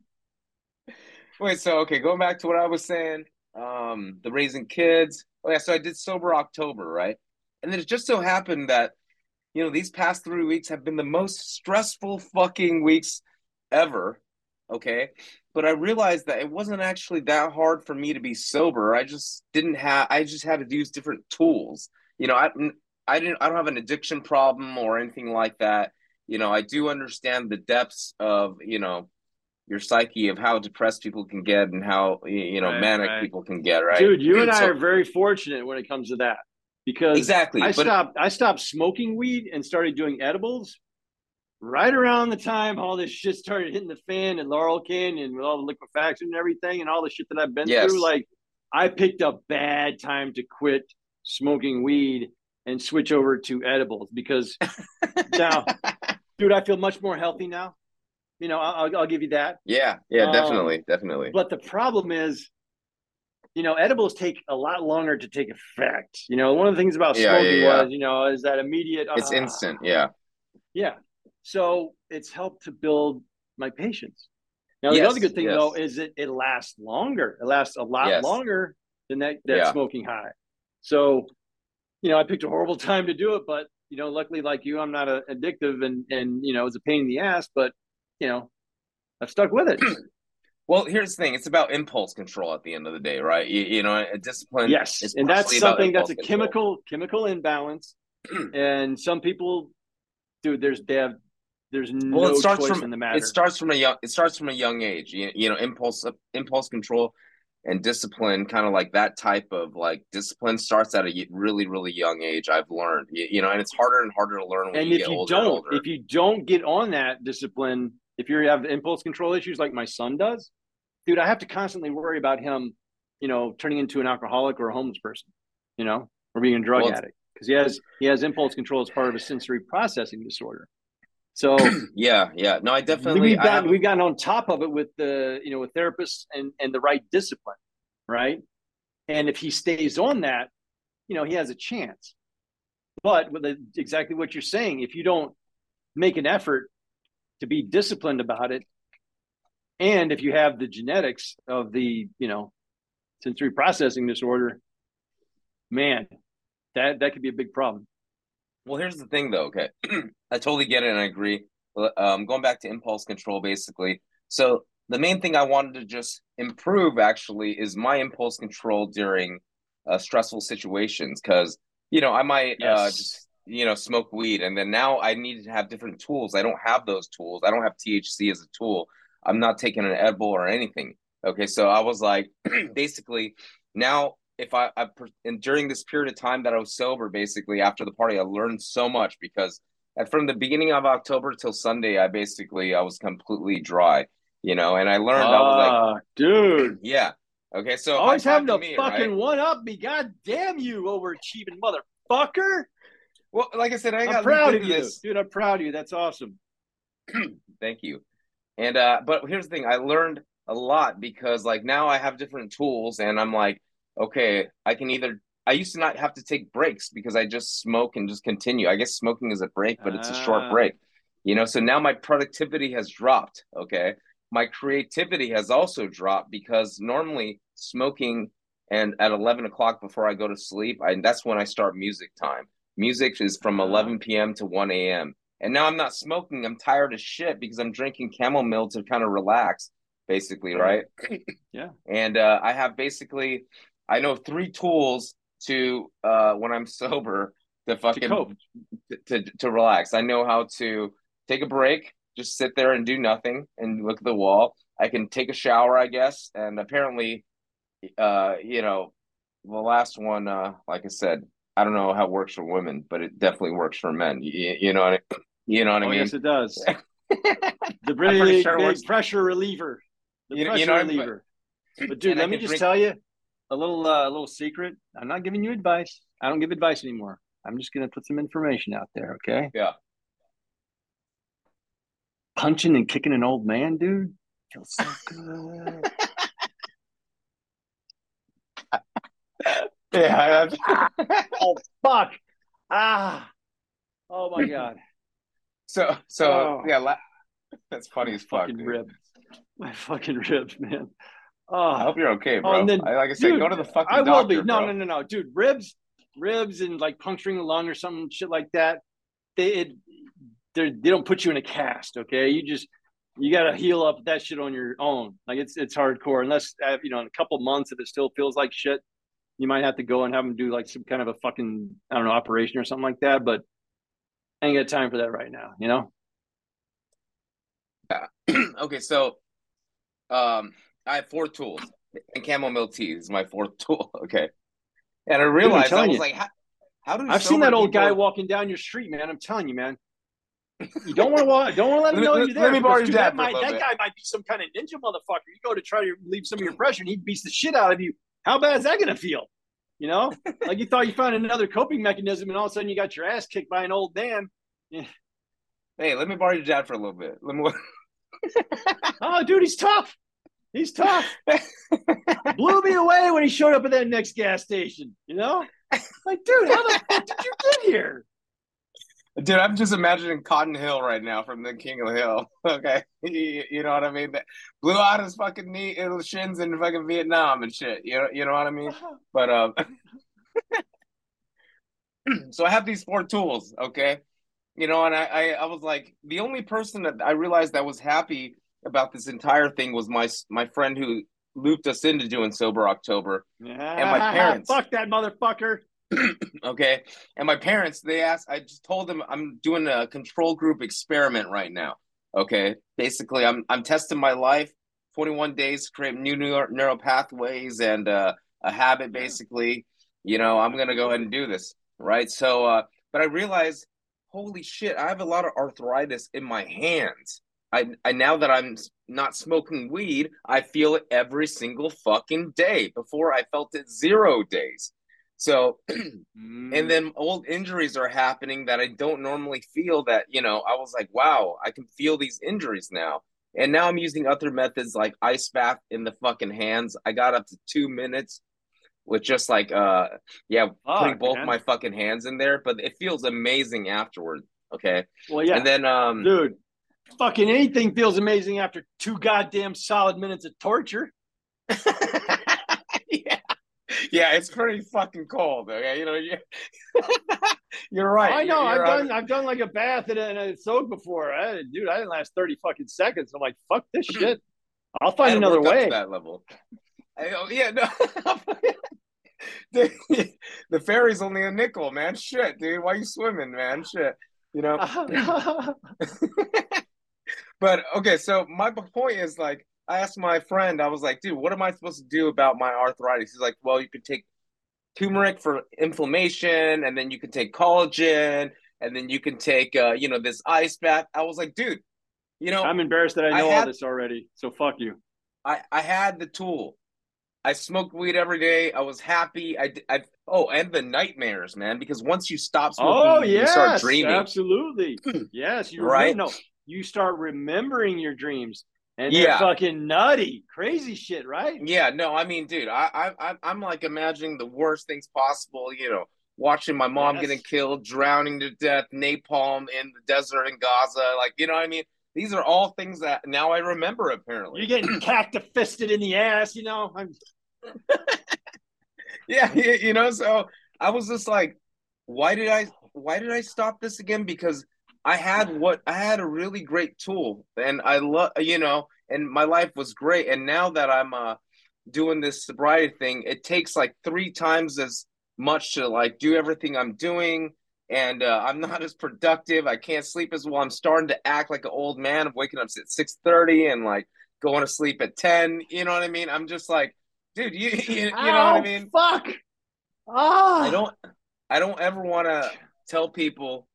Wait, so okay, going back to what I was saying, um, the raising kids. Oh yeah, so I did sober October, right? And then it just so happened that, you know, these past three weeks have been the most stressful fucking weeks ever. Okay. But I realized that it wasn't actually that hard for me to be sober. I just didn't have I just had to use different tools. You know, I I didn't I don't have an addiction problem or anything like that. You know, I do understand the depths of, you know, your psyche of how depressed people can get and how you know Right, manic right. people can get, right? Dude, you and I So- are very fortunate when it comes to that because exactly. I but stopped I stopped smoking weed and started doing edibles right around the time all this shit started hitting the fan and Laurel Canyon with all the liquefaction and everything and all the shit that I've been Yes. through. Like I picked a bad time to quit smoking weed and switch over to edibles because now, dude, I feel much more healthy now. You know, I'll, I'll give you that. yeah, yeah, Um, definitely, definitely. But the problem is, you know, edibles take a lot longer to take effect. You know, one of the things about Yeah, yeah, smoking yeah. was, you know, is that immediate. it's ah, instant, yeah. Yeah. So it's helped to build my patience. Now the other good thing yes. though is it it lasts longer. It lasts a lot Yes. longer than that that Yeah. smoking high. So, you know, I picked a horrible time to do it, but you know, luckily like you, I'm not a, addictive and and you know, it's a pain in the ass, but you know, I've stuck with it. Well, here's the thing: it's about impulse control at the end of the day, right? You, you know, a discipline. yes, and that's something that's a control. chemical chemical imbalance, and some people, dude, there's they have there's no Well, it starts from in the matter. it starts from a young it starts from a young age. You, you know, impulse impulse control and discipline, kind of like that type of like discipline starts at a really really young age. I've learned, you, you know, and it's harder and harder to learn when and you if get you older don't if you don't get on that discipline if you have impulse control issues like my son does dude i have to constantly worry about him you know turning into an alcoholic or a homeless person you know or being a drug Well, addict because he has he has impulse control as part of a sensory processing disorder so yeah, yeah. No, I definitely. we've gotten we've gotten on top of it with the you know with therapists and and the right discipline right and if he stays on that you know he has a chance but with the, exactly what you're saying if you don't make an effort to be disciplined about it and if you have the genetics of the you know sensory processing disorder man that that could be a big problem Well, here's the thing, though. Okay, I totally get it and I agree. Um, going back to impulse control, basically. So the main thing I wanted to just improve actually is my impulse control during uh, stressful situations. Because you know, I might uh, just you know smoke weed, and then now I need to have different tools. I don't have those tools. I don't have THC as a tool. I'm not taking an edible or anything. Okay, so I was like, basically, now if I, I and during this period of time that I was sober, basically after the party, I learned so much because at, from the beginning of October till Sunday, I basically I was completely dry, you know, and I learned I was like, Ah, dude. yeah, okay, so Always having to me, fucking right? one up me. God damn you, overachieving motherfucker. Well, like I said, I got proud of you, this. dude. I'm proud of you. That's awesome. Thank you. And uh but here's the thing, I learned a lot because like now I have different tools and I'm like, okay, I can either I used to not have to take breaks because I just smoke and just continue. I guess smoking is a break, but it's a short Ah. break. You know, so now my productivity has dropped, okay? My creativity has also dropped because normally smoking and at 11 o'clock before I go to sleep, I that's when I start music time. Music is from Ah. 11 p.m. to 1 a.m. And now I'm not smoking. I'm tired as shit because I'm drinking chamomile to kind of relax, basically, right? Yeah. And uh, I have basically, I know three tools to uh, when I'm sober to To fucking cope. to, to to relax. I know how to take a break, just sit there and do nothing and look at the wall. I can take a shower, I guess, and apparently, uh, you know, the last one, uh, like I said, I don't know how it works for women, but it definitely works for men. You, you know what I, you know what I oh, mean? yes, it does. The big, sure big works. pressure reliever. The You pressure you know what I mean? reliever. But dude, And I let me just drink- tell you a little, uh, a little secret. I'm not giving you advice. I don't give advice anymore. I'm just gonna put some information out there. Okay. Yeah. Punching and kicking an old man, dude, feels so good. Yeah. oh fuck! Ah! Oh my god! so so Oh. yeah, la- that's funny as fuck. fucking dude. ribs. My fucking ribs, man. I Oh, hope you're okay, bro. Oh, and then- I, like I said, dude, go to the fucking I will doctor, be. No, bro. no, no, no, dude. Ribs, ribs, and like puncturing the lung or some shit like that. They it, they they don't put you in a cast. Okay, you just you got to heal up that shit on your own. Like it's it's hardcore. Unless uh, you know, in a couple months, if it still feels like shit, you might have to go and have them do like some kind of a fucking I don't know operation or something like that. But I ain't got time for that right now. You know. Yeah. okay, so um, I have four tools, and chamomile tea is my fourth tool. Okay, and I realized I was you. like, how, how do I've seen that old guy walking down your street, man. I'm telling you, man. You don't want to walk. Don't want to let him know you're there. let me borrow your dad that, might, that guy might be some kind of ninja motherfucker. You go to try to relieve some of your pressure, and he beats the shit out of you. How bad is that going to feel? You know, like you thought you found another coping mechanism, and all of a sudden you got your ass kicked by an old man. Hey, let me borrow your dad for a little bit. Let me. Oh, dude, he's tough. He's tough. Blew me away when he showed up at that next gas station. You know, like, dude, how the fuck did you get here? Dude, I'm just imagining Cotton Hill right now from the King of the Hill. Okay, you, you know what I mean? That blew out his fucking knee, his shins in fucking Vietnam and shit. You know, you know what I mean? But um, so I have these four tools. Okay, you know, and I, I I was like the only person that I realized that was happy about this entire thing was my my friend who looped us into doing sober October. and my parents. Fuck that motherfucker. Okay. And my parents, they asked, I just told them I'm doing a control group experiment right now. Okay. Basically, I'm I'm testing my life, 21 days to create new neural pathways and uh, a habit, basically. You know, I'm gonna go ahead and do this. Right. So uh, but I realized, holy shit, I have a lot of arthritis in my hands. I, I now that I'm not smoking weed, I feel it every single fucking day. Before I felt it zero days. So and then old injuries are happening that I don't normally feel that, you know, I was like, wow, I can feel these injuries now. And now I'm using other methods like ice bath in the fucking hands. I got up to two minutes with just like uh yeah, putting Fuck, both man. my fucking hands in there, but it feels amazing afterward. Okay. well, yeah, And then um dude. Fucking anything feels amazing after two goddamn solid minutes of torture. yeah. Yeah, it's pretty fucking cold. Okay, you know, you, you're right. I know. You're- I've you're done. I've done like a bath and a, and a soak before. I, dude, I didn't last thirty fucking seconds. I'm like, fuck this hmm. shit. I'll find had another work up to way. that level. I, oh, yeah, no. Dude, the ferry's only a nickel, man. Shit, dude. Why you swimming, man? Shit. You know. But okay, so my point is like I asked my friend, I was like, dude, what am I supposed to do about my arthritis? He's like, well, you could take turmeric for inflammation, and then you can take collagen, and then you can take uh, you know, this ice bath. I was like, dude, you know, I'm embarrassed that I know I had, all this already. So fuck you. I I had the tool. I smoked weed every day. I was happy. I, I oh, and the nightmares, man. Because once you stop smoking, oh, yes, you start dreaming. Absolutely. yes, you're right. No, you start remembering your dreams, and yeah. fucking nutty, crazy shit, right? Yeah. No, I mean, dude, I I I'm like imagining the worst things possible. You know, watching my mom yes. getting killed, drowning to death, napalm in the desert in Gaza. Like, you know what I mean? These are all things that now I remember. Apparently, you're getting cactus fisted in the ass. You know, I'm yeah, you know, so I was just like, why did I why did I stop this again? Because I had what I had a really great tool and I love you know, and my life was great. And now that I'm uh doing this sobriety thing, it takes like three times as much to like do everything I'm doing and uh, I'm not as productive. I can't sleep as well. I'm starting to act like an old man. I'm waking up at six thirty and like going to sleep at ten. You know what I mean? I'm just like dude. You you, you know what I mean? Fuck. Oh. I don't. I don't ever want to tell people.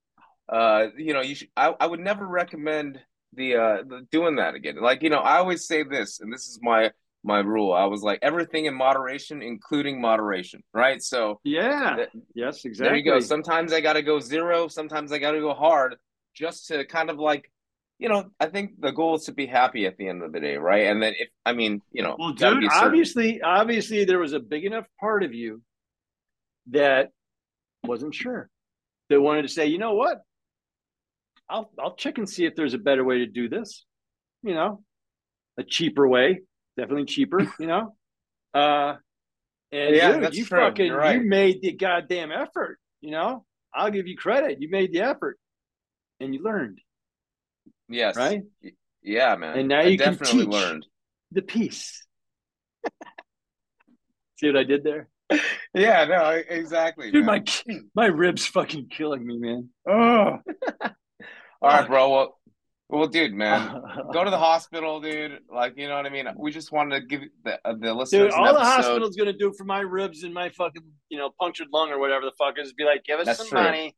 Uh, you know, you should. I, I would never recommend the uh the, doing that again. Like you know, I always say this, and this is my my rule. I was like everything in moderation, including moderation, right? So yeah, th- yes, exactly. There you go. Sometimes I got to go zero. Sometimes I got to go hard, just to kind of like you know, I think the goal is to be happy at the end of the day, right? And then if I mean, you know, well, dude, obviously, obviously, there was a big enough part of you that wasn't sure, that wanted to say, you know what, I'll I'll check and see if there's a better way to do this, you know, a cheaper way, definitely cheaper, you know. Uh, and yeah, dude, you true. fucking right. you made the goddamn effort, you know. I'll give you credit. You made the effort, and you learned. Yes. Right? Yeah, man. And now I you definitely can teach learned the piece. See what I did there? Yeah, no, exactly. Dude, man. my my ribs fucking killing me, man. Oh. All right, bro. Well, well, dude, man, go to the hospital, dude. Like, you know what I mean? We just wanted to give the uh, the listeners. Dude, all the hospital's gonna do for my ribs and my fucking, you know, punctured lung or whatever the fuck is, be like, give us That's some true. money,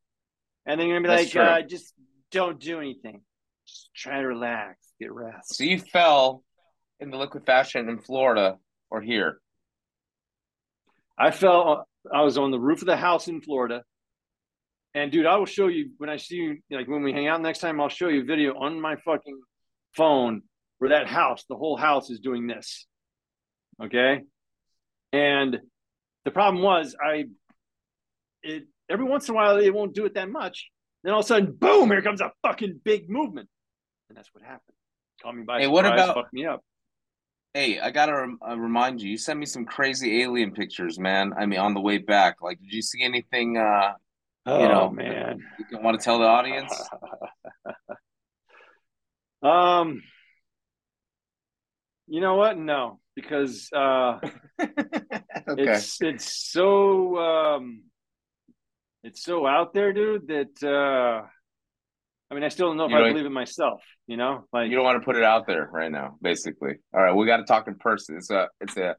and then you're gonna be That's like, uh, just don't do anything. Just try to relax, get rest. So you fell in the liquefaction in Florida or here? I fell. I was on the roof of the house in Florida, and dude, I will show you when I see you. Like when we hang out next time, I'll show you a video on my fucking phone where that house, the whole house, is doing this. Okay, and the problem was I. It every once in a while it won't do it that much. Then all of a sudden, boom! Here comes a fucking big movement and that's what happened. Caught me by hey, surprise, what about, fucked me up. Hey, I gotta rem- uh, remind you. You sent me some crazy alien pictures, man. I mean, on the way back, like, did you see anything? uh Oh you know, man, you don't want to tell the audience? um, you know what? No, because uh, okay. it's it's so um, it's so out there, dude. That uh, I mean, I still don't know if you I believe it myself. You know, like you don't want to put it out there right now. Basically, all right, we got to talk in person. It's a it's a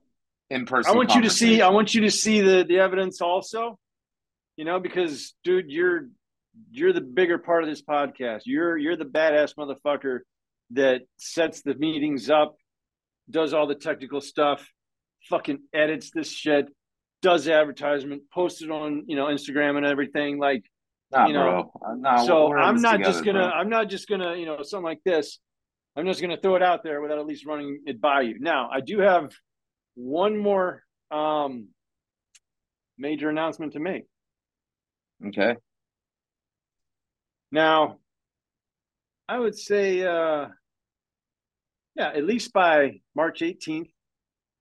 in person. I want you to see. I want you to see the the evidence also. You know, because dude, you're you're the bigger part of this podcast. You're you're the badass motherfucker that sets the meetings up, does all the technical stuff, fucking edits this shit, does advertisement, posts it on you know Instagram and everything. Like Nah, you know, bro. Nah, so I'm not together, just gonna. Bro. I'm not just gonna. You know, something like this. I'm just gonna throw it out there without at least running it by you. Now, I do have one more um, major announcement to make. Okay. Now, I would say, uh, yeah, at least by March 18th,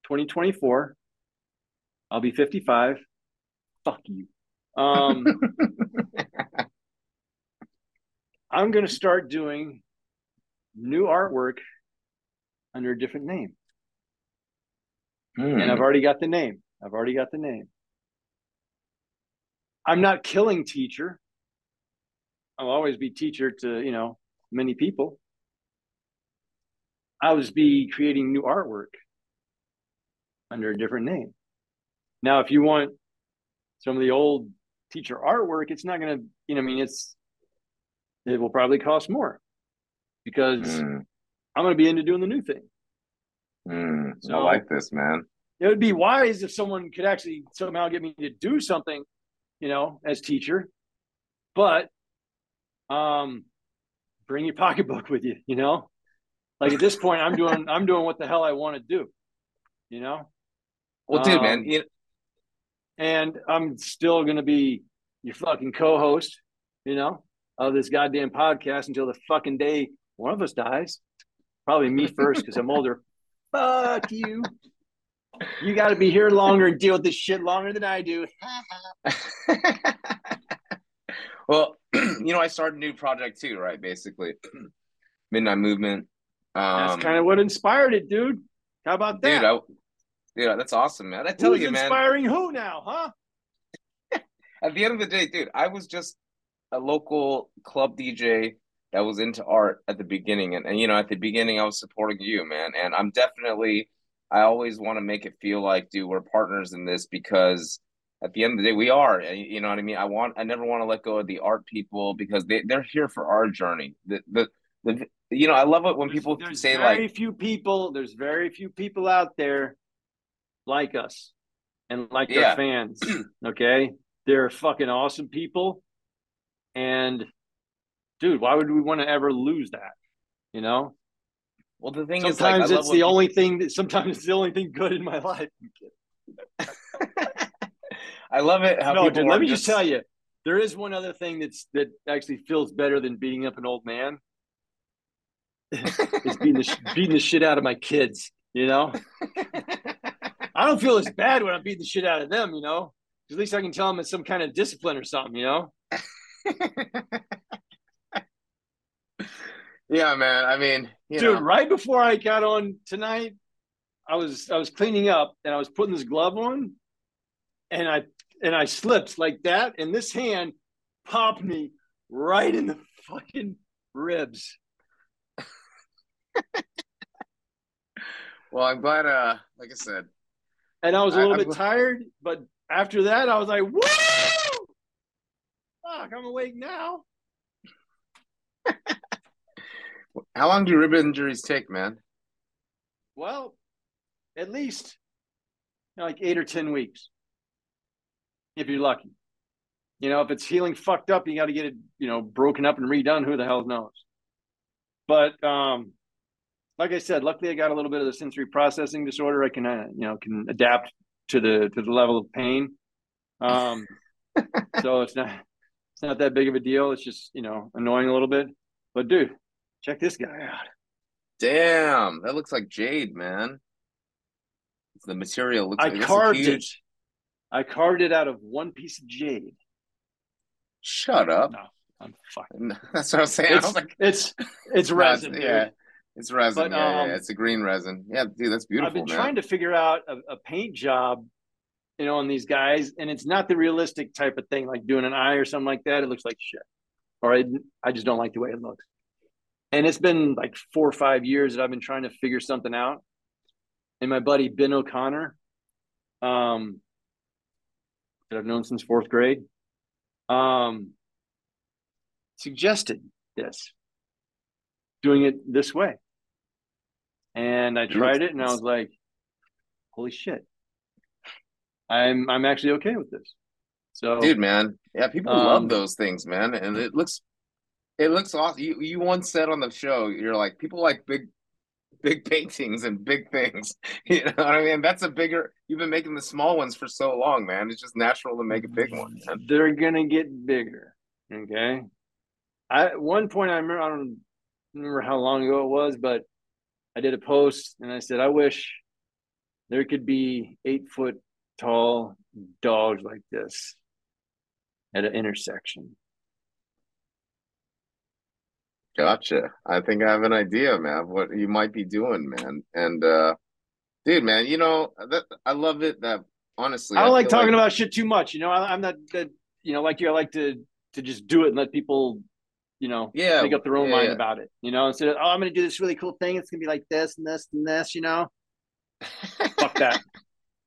2024, I'll be 55. Fuck you. Um, I'm going to start doing new artwork under a different name. And I've already got the name. I've already got the name. I'm not killing teachr. I'll always be teachr to, you know, many people. I was be creating new artwork under a different name. Now, if you want some of the old teachr artwork, it's not going to, you know, I mean, it's, it will probably cost more because Mm, I'm going to be into doing the new thing. mm, I like this, man. It would be wise if someone could actually somehow get me to do something, you know, as teachr. But um bring your pocketbook with you, you know? Like at this point I'm doing I'm doing what the hell I want to do. You know? Well, dude, Um, man, you, and I'm still gonna be your fucking co-host, you know, of this goddamn podcast until the fucking day one of us dies. Probably me first because I'm older. Fuck you. You got to be here longer and deal with this shit longer than I do. well, you know, I started a new project too, right? Basically, Midnight Movement. Um, That's kind of what inspired it, dude. How about that? dude. I, dude, that's awesome, man. I tell Who's you, man. inspiring who now, huh? At the end of the day, dude, I was just a local club DJ that was into art at the beginning, and, and you know, at the beginning, I was supporting you, man. And I'm definitely, I always want to make it feel like, dude, we're partners in this because at the end of the day, we are. Eh, you know what I mean? I want, I never want to let go of the art people because they they're here for our journey. The the the, you know, I love it when people there's say very like, few people. There's very few people out there like us and like Yeah. our fans. Okay, they're fucking awesome people, and dude, why would we want to ever lose that? You know, well, the thing is, sometimes love it's the only thing. That, sometimes it's the only thing good in my life. I love it how no, dude, let me just tell you, there is one other thing that's that actually feels better than beating up an old man. is beating the beating the shit out of my kids. You know, I don't feel as bad when I'm beating the shit out of them. You know, at least I can tell them it's some kind of discipline or something. You know, yeah, man. I mean, you dude. know. Right before I got on tonight, I was I was cleaning up and I was putting this glove on, and I and I slipped like that, and this hand popped me right in the fucking ribs. Well, I'm glad. Uh, like I said, and I was a little I'm bit tired, but after that, I was like, "Woo! Fuck, I'm awake now." how long do rib injuries take, man? Well, at least you know, like eight or ten weeks, if you're lucky. You know, if it's healing fucked up, you got to get it, you know, broken up and redone. Who the hell knows? But um, like I said, luckily I got a little bit of the sensory processing disorder. I can, uh, you know, can adapt to the to the level of pain. Um, so it's not it's not that big of a deal. It's just you know annoying a little bit. But dude, check this guy out. Damn, that looks like jade, man. The material looks. I like, carved it. huge- I carved it out of one piece of jade. Shut up. No, I'm fucking. That's what I'm saying. It's was like, it's it's resin. yeah, dude. it's resin. But, yeah, yeah, um, yeah, it's a green resin. Yeah, dude, that's beautiful, I've been man. trying to figure out a, a paint job, you know, on these guys, and it's not the realistic type of thing, like doing an eye or something like that. It looks like shit, or I, I just don't like the way it looks. And it's been like four or five years that I've been trying to figure something out. And my buddy Ben O'Connor, um, that I've known since fourth grade, um, suggested this, doing it this way. And I tried it, and I was like, "Holy shit, I'm I'm actually okay with this." So, Dude, man. Yeah, people Um, love those things, man. And it looks it looks awesome. You you once said on the show, you're like, people like big big paintings and big things. You know what I mean? That's a bigger you've been making the small ones for so long, man. It's just natural to make a big one, man. they're gonna get bigger. Okay. I at one point I remember I don't remember how long ago it was, but I did a post and I said I wish there could be eight foot tall dogs like this at an intersection. Gotcha. I think I have an idea, man, what you might be doing, man. And uh dude, man, you know, that I love it that honestly I don't like feel talking about shit too much. You know, I, I'm not that. you know, like you, I like to to just do it and let people, you know, Yeah, make up their own yeah, mind yeah. about it. You know, instead of oh, I'm going to do this really cool thing. It's going to be like this and this and this. You know, fuck that.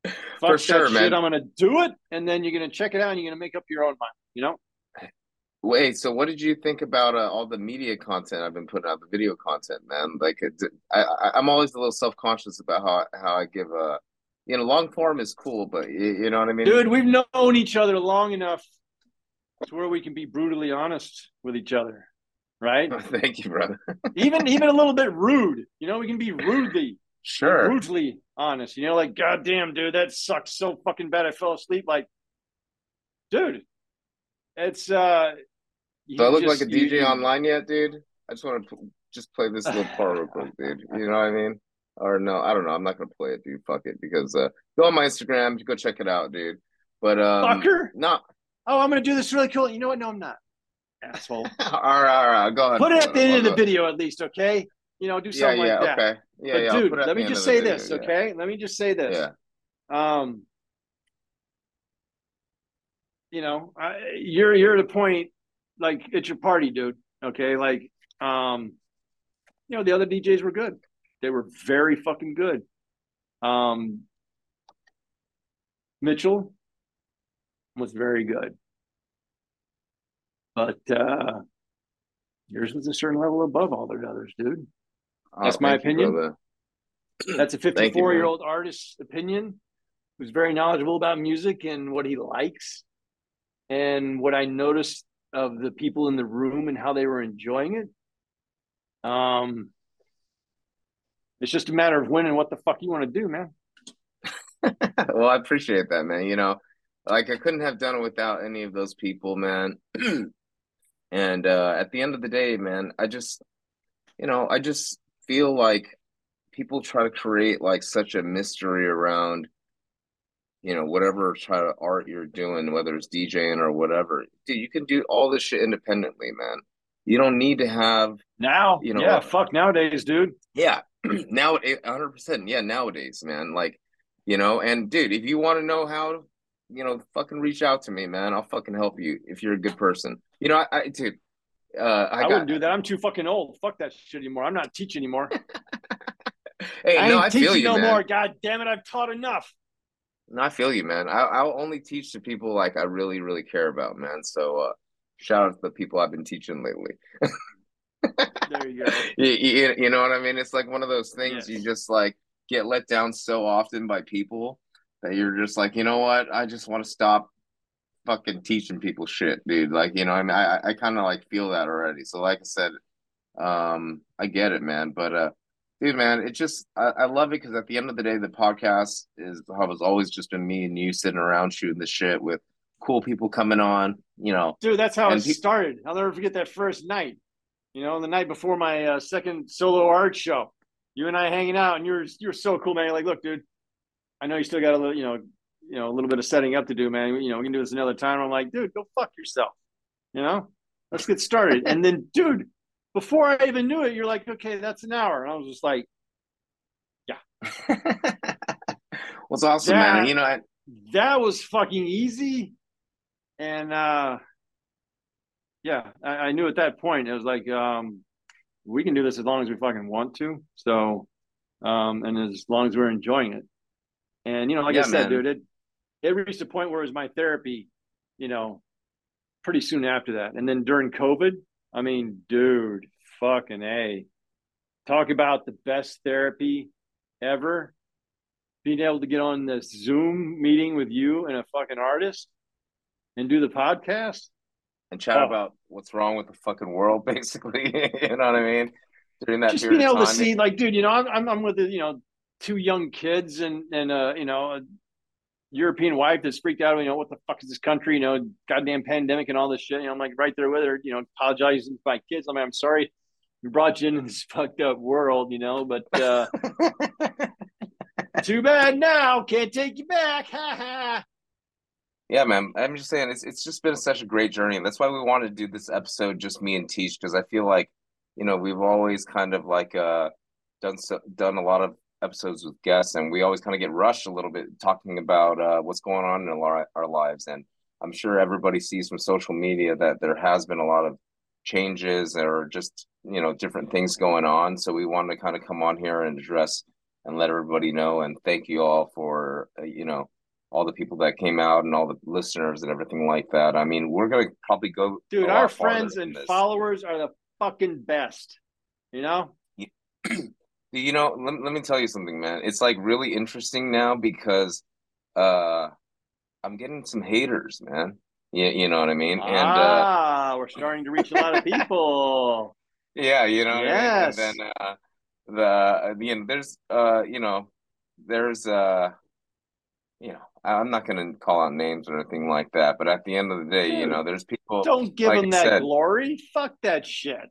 Fuck For that sure, shit. man. I'm going to do it, and then you're going to check it out, and you're going to make up your own mind. You know. Wait, so what did you think about uh, all the media content I've been putting out, the video content, man? Like, it, I, I, I'm always a little self-conscious about how how I give a, you know, long form is cool, but you, you know what I mean? Dude, we've known each other long enough to where we can be brutally honest with each other, right? Thank you, brother. even even a little bit rude. You know, we can be rudely, Sure. brutally honest. You know, like, God damn, dude, that sucks so fucking bad. I fell asleep. Like, dude, it's uh. Do I look just- like a DJ you- online yet, dude? I just want to just play this little part real quick, dude. You know what I mean? Or no, I don't know. I'm not gonna play it, dude. Fuck it, because uh, go on my Instagram, go check it out, dude. But um, Fucker. no. Oh, I'm gonna do this really cool. You know what? No, I'm not. Asshole. all right, all right. Go ahead. Put it at the end of the video at least, okay? You know, do something yeah, like that. okay. Yeah, but yeah. Dude, put it at let me just say video, this, yeah. okay? Let me just say this. Yeah. Um, you know, I, you're you're at a point like it's your party, dude. Okay, like um, you know, the other DJs were good. They were very fucking good. Um, Mitchell was very good, but uh, yours was a certain level above all the others, dude. Oh, That's my thank you, opinion. That's a you, 54 year man. old artist's opinion who's very knowledgeable about music and what he likes. And what I noticed of the people in the room and how they were enjoying it. Um, it's just a matter of when and what the fuck you want to do, man. well, I appreciate that, man. You know, like I couldn't have done it without any of those people, man. and uh at the end of the day, man, I just you know, I just feel like people try to create like such a mystery around you know, whatever try of art you're doing, whether it's DJing or whatever. Dude, you can do all this shit independently, man. You don't need to have Now, You know yeah, fuck nowadays, dude. Yeah, now hundred percent. Yeah, nowadays, man. Like, you know, and dude, if you want to know how, you know, fucking reach out to me, man. I'll fucking help you if you're a good person. You know, I, I dude, uh, I, I, got. wouldn't do that. I'm too fucking old. Fuck that shit anymore. I'm not teaching anymore. Hey, I no, ain't I feel teaching you, no man. more. God damn it, I've taught enough. No, I feel you, man. I, I'll only teach to people like I really, really care about, man. So, uh, shout out to the people I've been teaching lately. There you go. you, you, you know what I mean? It's like one of those things Yes. you just like get let down so often by people that you're just like, you know what? I just want to stop fucking teaching people shit, dude. Like, you know, I mean, I, I kind of like feel that already. So, like I said, um, I get it, man. But, uh, dude, man, it just, I, I love it because at the end of the day, the podcast is, has always just been me and you sitting around shooting the shit with cool people coming on, you know. Dude, that's how And it pe- started. I'll never forget that first night. You know, the night before my uh, second solo art show, you and I hanging out, and you're you're so cool, man. You're like, look, dude, I know you still got a little, you know, you know, a little bit of setting up to do, man. You know, we can do this another time. I'm like, dude, go fuck yourself. You know, let's get started. and then, dude, before I even knew it, you're like, okay, that's an hour, and I was just like, yeah. What's awesome, Yeah. man. You know, I, that was fucking easy. And uh yeah, I, I knew at that point it was like um we can do this as long as we fucking want to. So um and as long as we're enjoying it. And you know, like Yeah, I said, man. dude, it it reached a point where it was my therapy, you know, pretty soon after that. And then during COVID, I mean, dude, fucking A. Talk about the best therapy ever. Being able to get on this Zoom meeting with you and a fucking artist and do the podcast. and chat Oh. about what's wrong with the fucking world, basically. you know what I mean? During that Just period being able of to see, like, dude, you know, I'm I'm, I'm with you know, two young kids and and uh, you know, European wife that's freaked out. You know, what the fuck is this country? You know, goddamn pandemic and all this shit. You know, I'm like right there with her. You know, apologizing to my kids. I mean, I'm sorry we brought you into this fucked up world. You know, but uh too bad now. Can't take you back. Ha ha. yeah, man. I'm just saying it's it's just been such a great journey. And that's why we wanted to do this episode, just me and Teach, because I feel like, you know, we've always kind of like uh done so done a lot of episodes with guests and we always kind of get rushed a little bit talking about uh what's going on in our, our lives. And I'm sure everybody sees from social media that there has been a lot of changes or just you know different things going on. So we wanted to kind of come on here and address and let everybody know and thank you all for uh, you know all the people that came out and all the listeners and everything like that. I mean, we're gonna probably go. Dude, our friends and followers are the fucking best. You know. you know, let, let me tell you something, man. It's like really interesting now because uh I'm getting some haters, man. Yeah, you know what I mean. And ah, uh, we're starting to reach a lot of people. Yeah, you know. Yes. I mean? And then uh, the you know, there's uh, you know, there's uh, you know, I'm not going to call out names or anything like that, but at the end of the day, Dude, you know, there's people. Don't give like them that said, glory. Fuck that shit.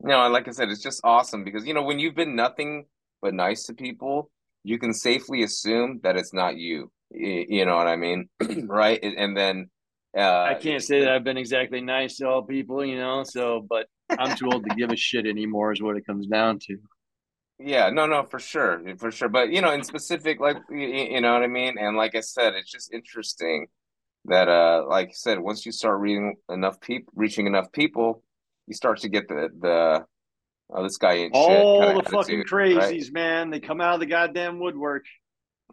No, like I said, it's just awesome because you know when you've been nothing but nice to people, you can safely assume that it's not you. You know what I mean, right? And then uh, I can't say that I've been exactly nice to all people, you know. So, but I'm too old to give a shit anymore, is what it comes down to. Yeah, no, no, for sure, for sure. But you know, in specific, like you know what I mean. And like I said, it's just interesting that, uh, like I said, once you start reading enough people, reaching enough people, you start to get the the oh, this guy ain't all the fucking crazies, right? man. They come out of the goddamn woodwork.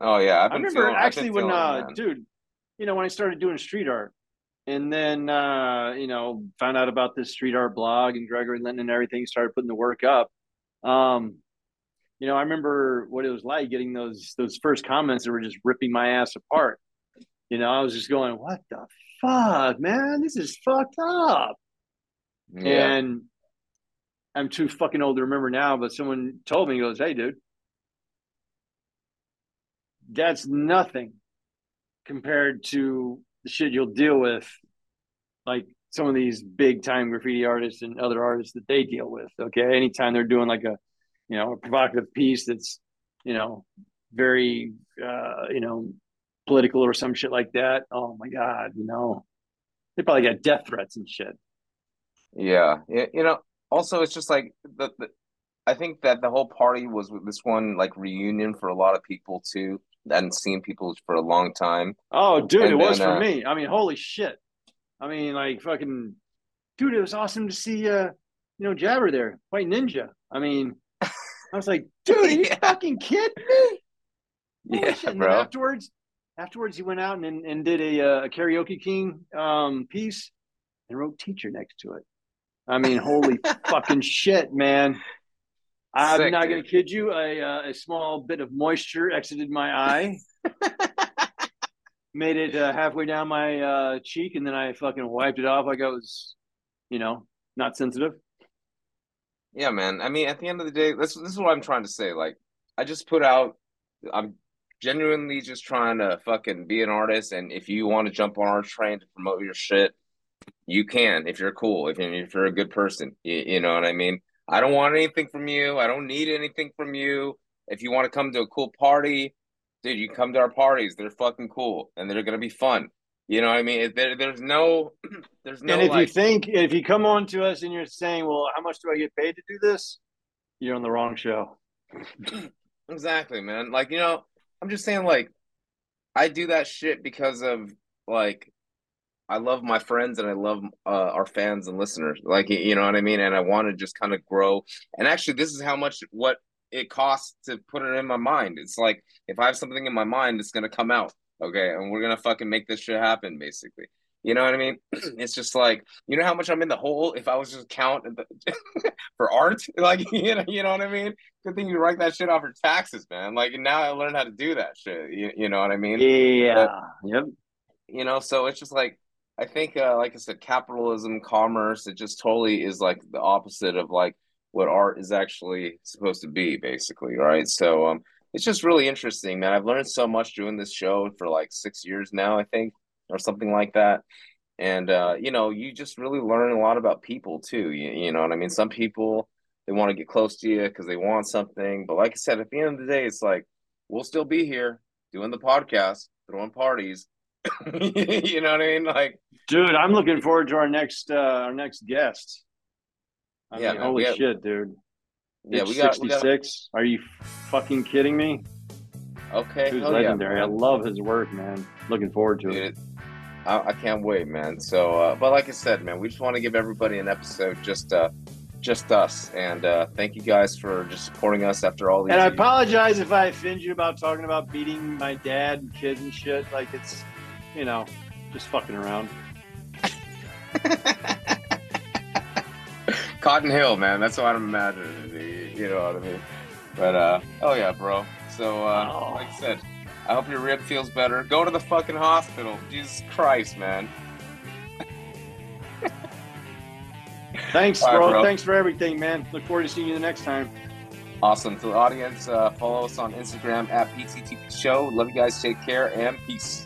Oh yeah, i remember feeling, actually when uh, dude, you know, when I started doing street art, and then uh, you know, found out about this street art blog and Gregory Linton and everything, started putting the work up. Um, you know, I remember what it was like getting those those first comments that were just ripping my ass apart. You know, I was just going, "What the fuck, man? This is fucked up." Yeah. And I'm too fucking old to remember now, but someone told me, goes, Hey, dude, that's nothing compared to the shit you'll deal with, like some of these big time graffiti artists and other artists that they deal with. Okay. Anytime they're doing like a, you know, a provocative piece that's, you know, very, uh, you know, political or some shit like that. Oh my God, you know, they probably got death threats and shit. Yeah, you know. Also, it's just like the, the I think that the whole party was this one like reunion for a lot of people too. I hadn't seen people for a long time. Oh, dude, and it then, was for uh, me. I mean, holy shit. I mean, like fucking, dude, it was awesome to see uh, you know, Jabber there, White Ninja. I mean, I was like, dude, are you yeah. fucking kidding me? Holy yeah, shit. bro. afterwards, afterwards, he went out and, and did a, uh, a karaoke king um, piece and wrote teachr next to it. I mean, holy fucking shit, man. I'm Sick, not going to kid you. A, uh, a small bit of moisture exited my eye, made it uh, halfway down my uh, cheek, and then I fucking wiped it off like I was, you know, not sensitive. Yeah, man. I mean, at the end of the day, this this is what I'm trying to say. Like, I just put out. I'm genuinely just trying to fucking be an artist, and if you want to jump on our train to promote your shit, you can if you're cool, if, if you're a good person. You, you know what I mean? I don't want anything from you. I don't need anything from you. If you want to come to a cool party, dude, you come to our parties. They're fucking cool and they're gonna be fun. You know what I mean? There, there's no, there's no. And if like, you think, if you come on to us and you're saying, "Well, how much do I get paid to do this?" You're on the wrong show. exactly, man. Like you know, I'm just saying, like, I do that shit because of like I love my friends and I love uh, our fans and listeners. Like you know what I mean. And I want to just kind of grow. And actually, this is how much what it costs to put it in my mind. It's like if I have something in my mind, it's gonna come out. Okay, and we're gonna fucking make this shit happen. Basically, you know what I mean? It's just like you know how much I'm in the hole. If I was just count the, for art, like you know, you know what I mean. Good thing you write that shit off your taxes, man. Like now I learned how to do that shit. You, you know what I mean? Yeah. But, yep. You know, so it's just like I think, uh, like I said, capitalism, commerce, it just totally is like the opposite of like what art is actually supposed to be, basically, right? So, um, it's just really interesting, man. I've learned so much doing this show for like six years now, I think, or something like that. And uh, you know, you just really learn a lot about people too. You, you know what I mean? Some people they want to get close to you because they want something, but like I said, at the end of the day, it's like we'll still be here doing the podcast, throwing parties, you know what I mean? Like, dude, I'm looking forward to our next uh our next guest. I yeah, mean, man, holy shit, dude. Yeah, we got 66. Got... Are you fucking kidding me? Okay, Who's legendary. Yeah, I love his work, man. Looking forward to dude, it. I, I can't wait, man. So, uh, but like I said, man, we just want to give everybody an episode just uh, just us, and uh, thank you guys for just supporting us after all these. And I apologize if I offend you about talking about beating my dad and kids and shit. Like it's, you know, just fucking around. Cotton Hill, man. That's what I'm imagining. You know what I mean? But uh, oh yeah, bro. So uh, Oh. like I said, I hope your rib feels better. Go to the fucking hospital. Jesus Christ, man. Thanks, All right, bro. bro. Thanks for everything, man. Look forward to seeing you the next time. Awesome. To the audience, uh, follow us on Instagram at PTT Show. Love you guys. Take care and peace.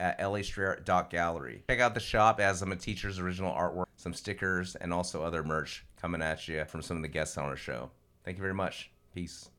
at lastreet.gallery. Check out the shop. Has some of Teachr's original artwork, some stickers, and also other merch coming at you from some of the guests on our show. Thank you very much. Peace.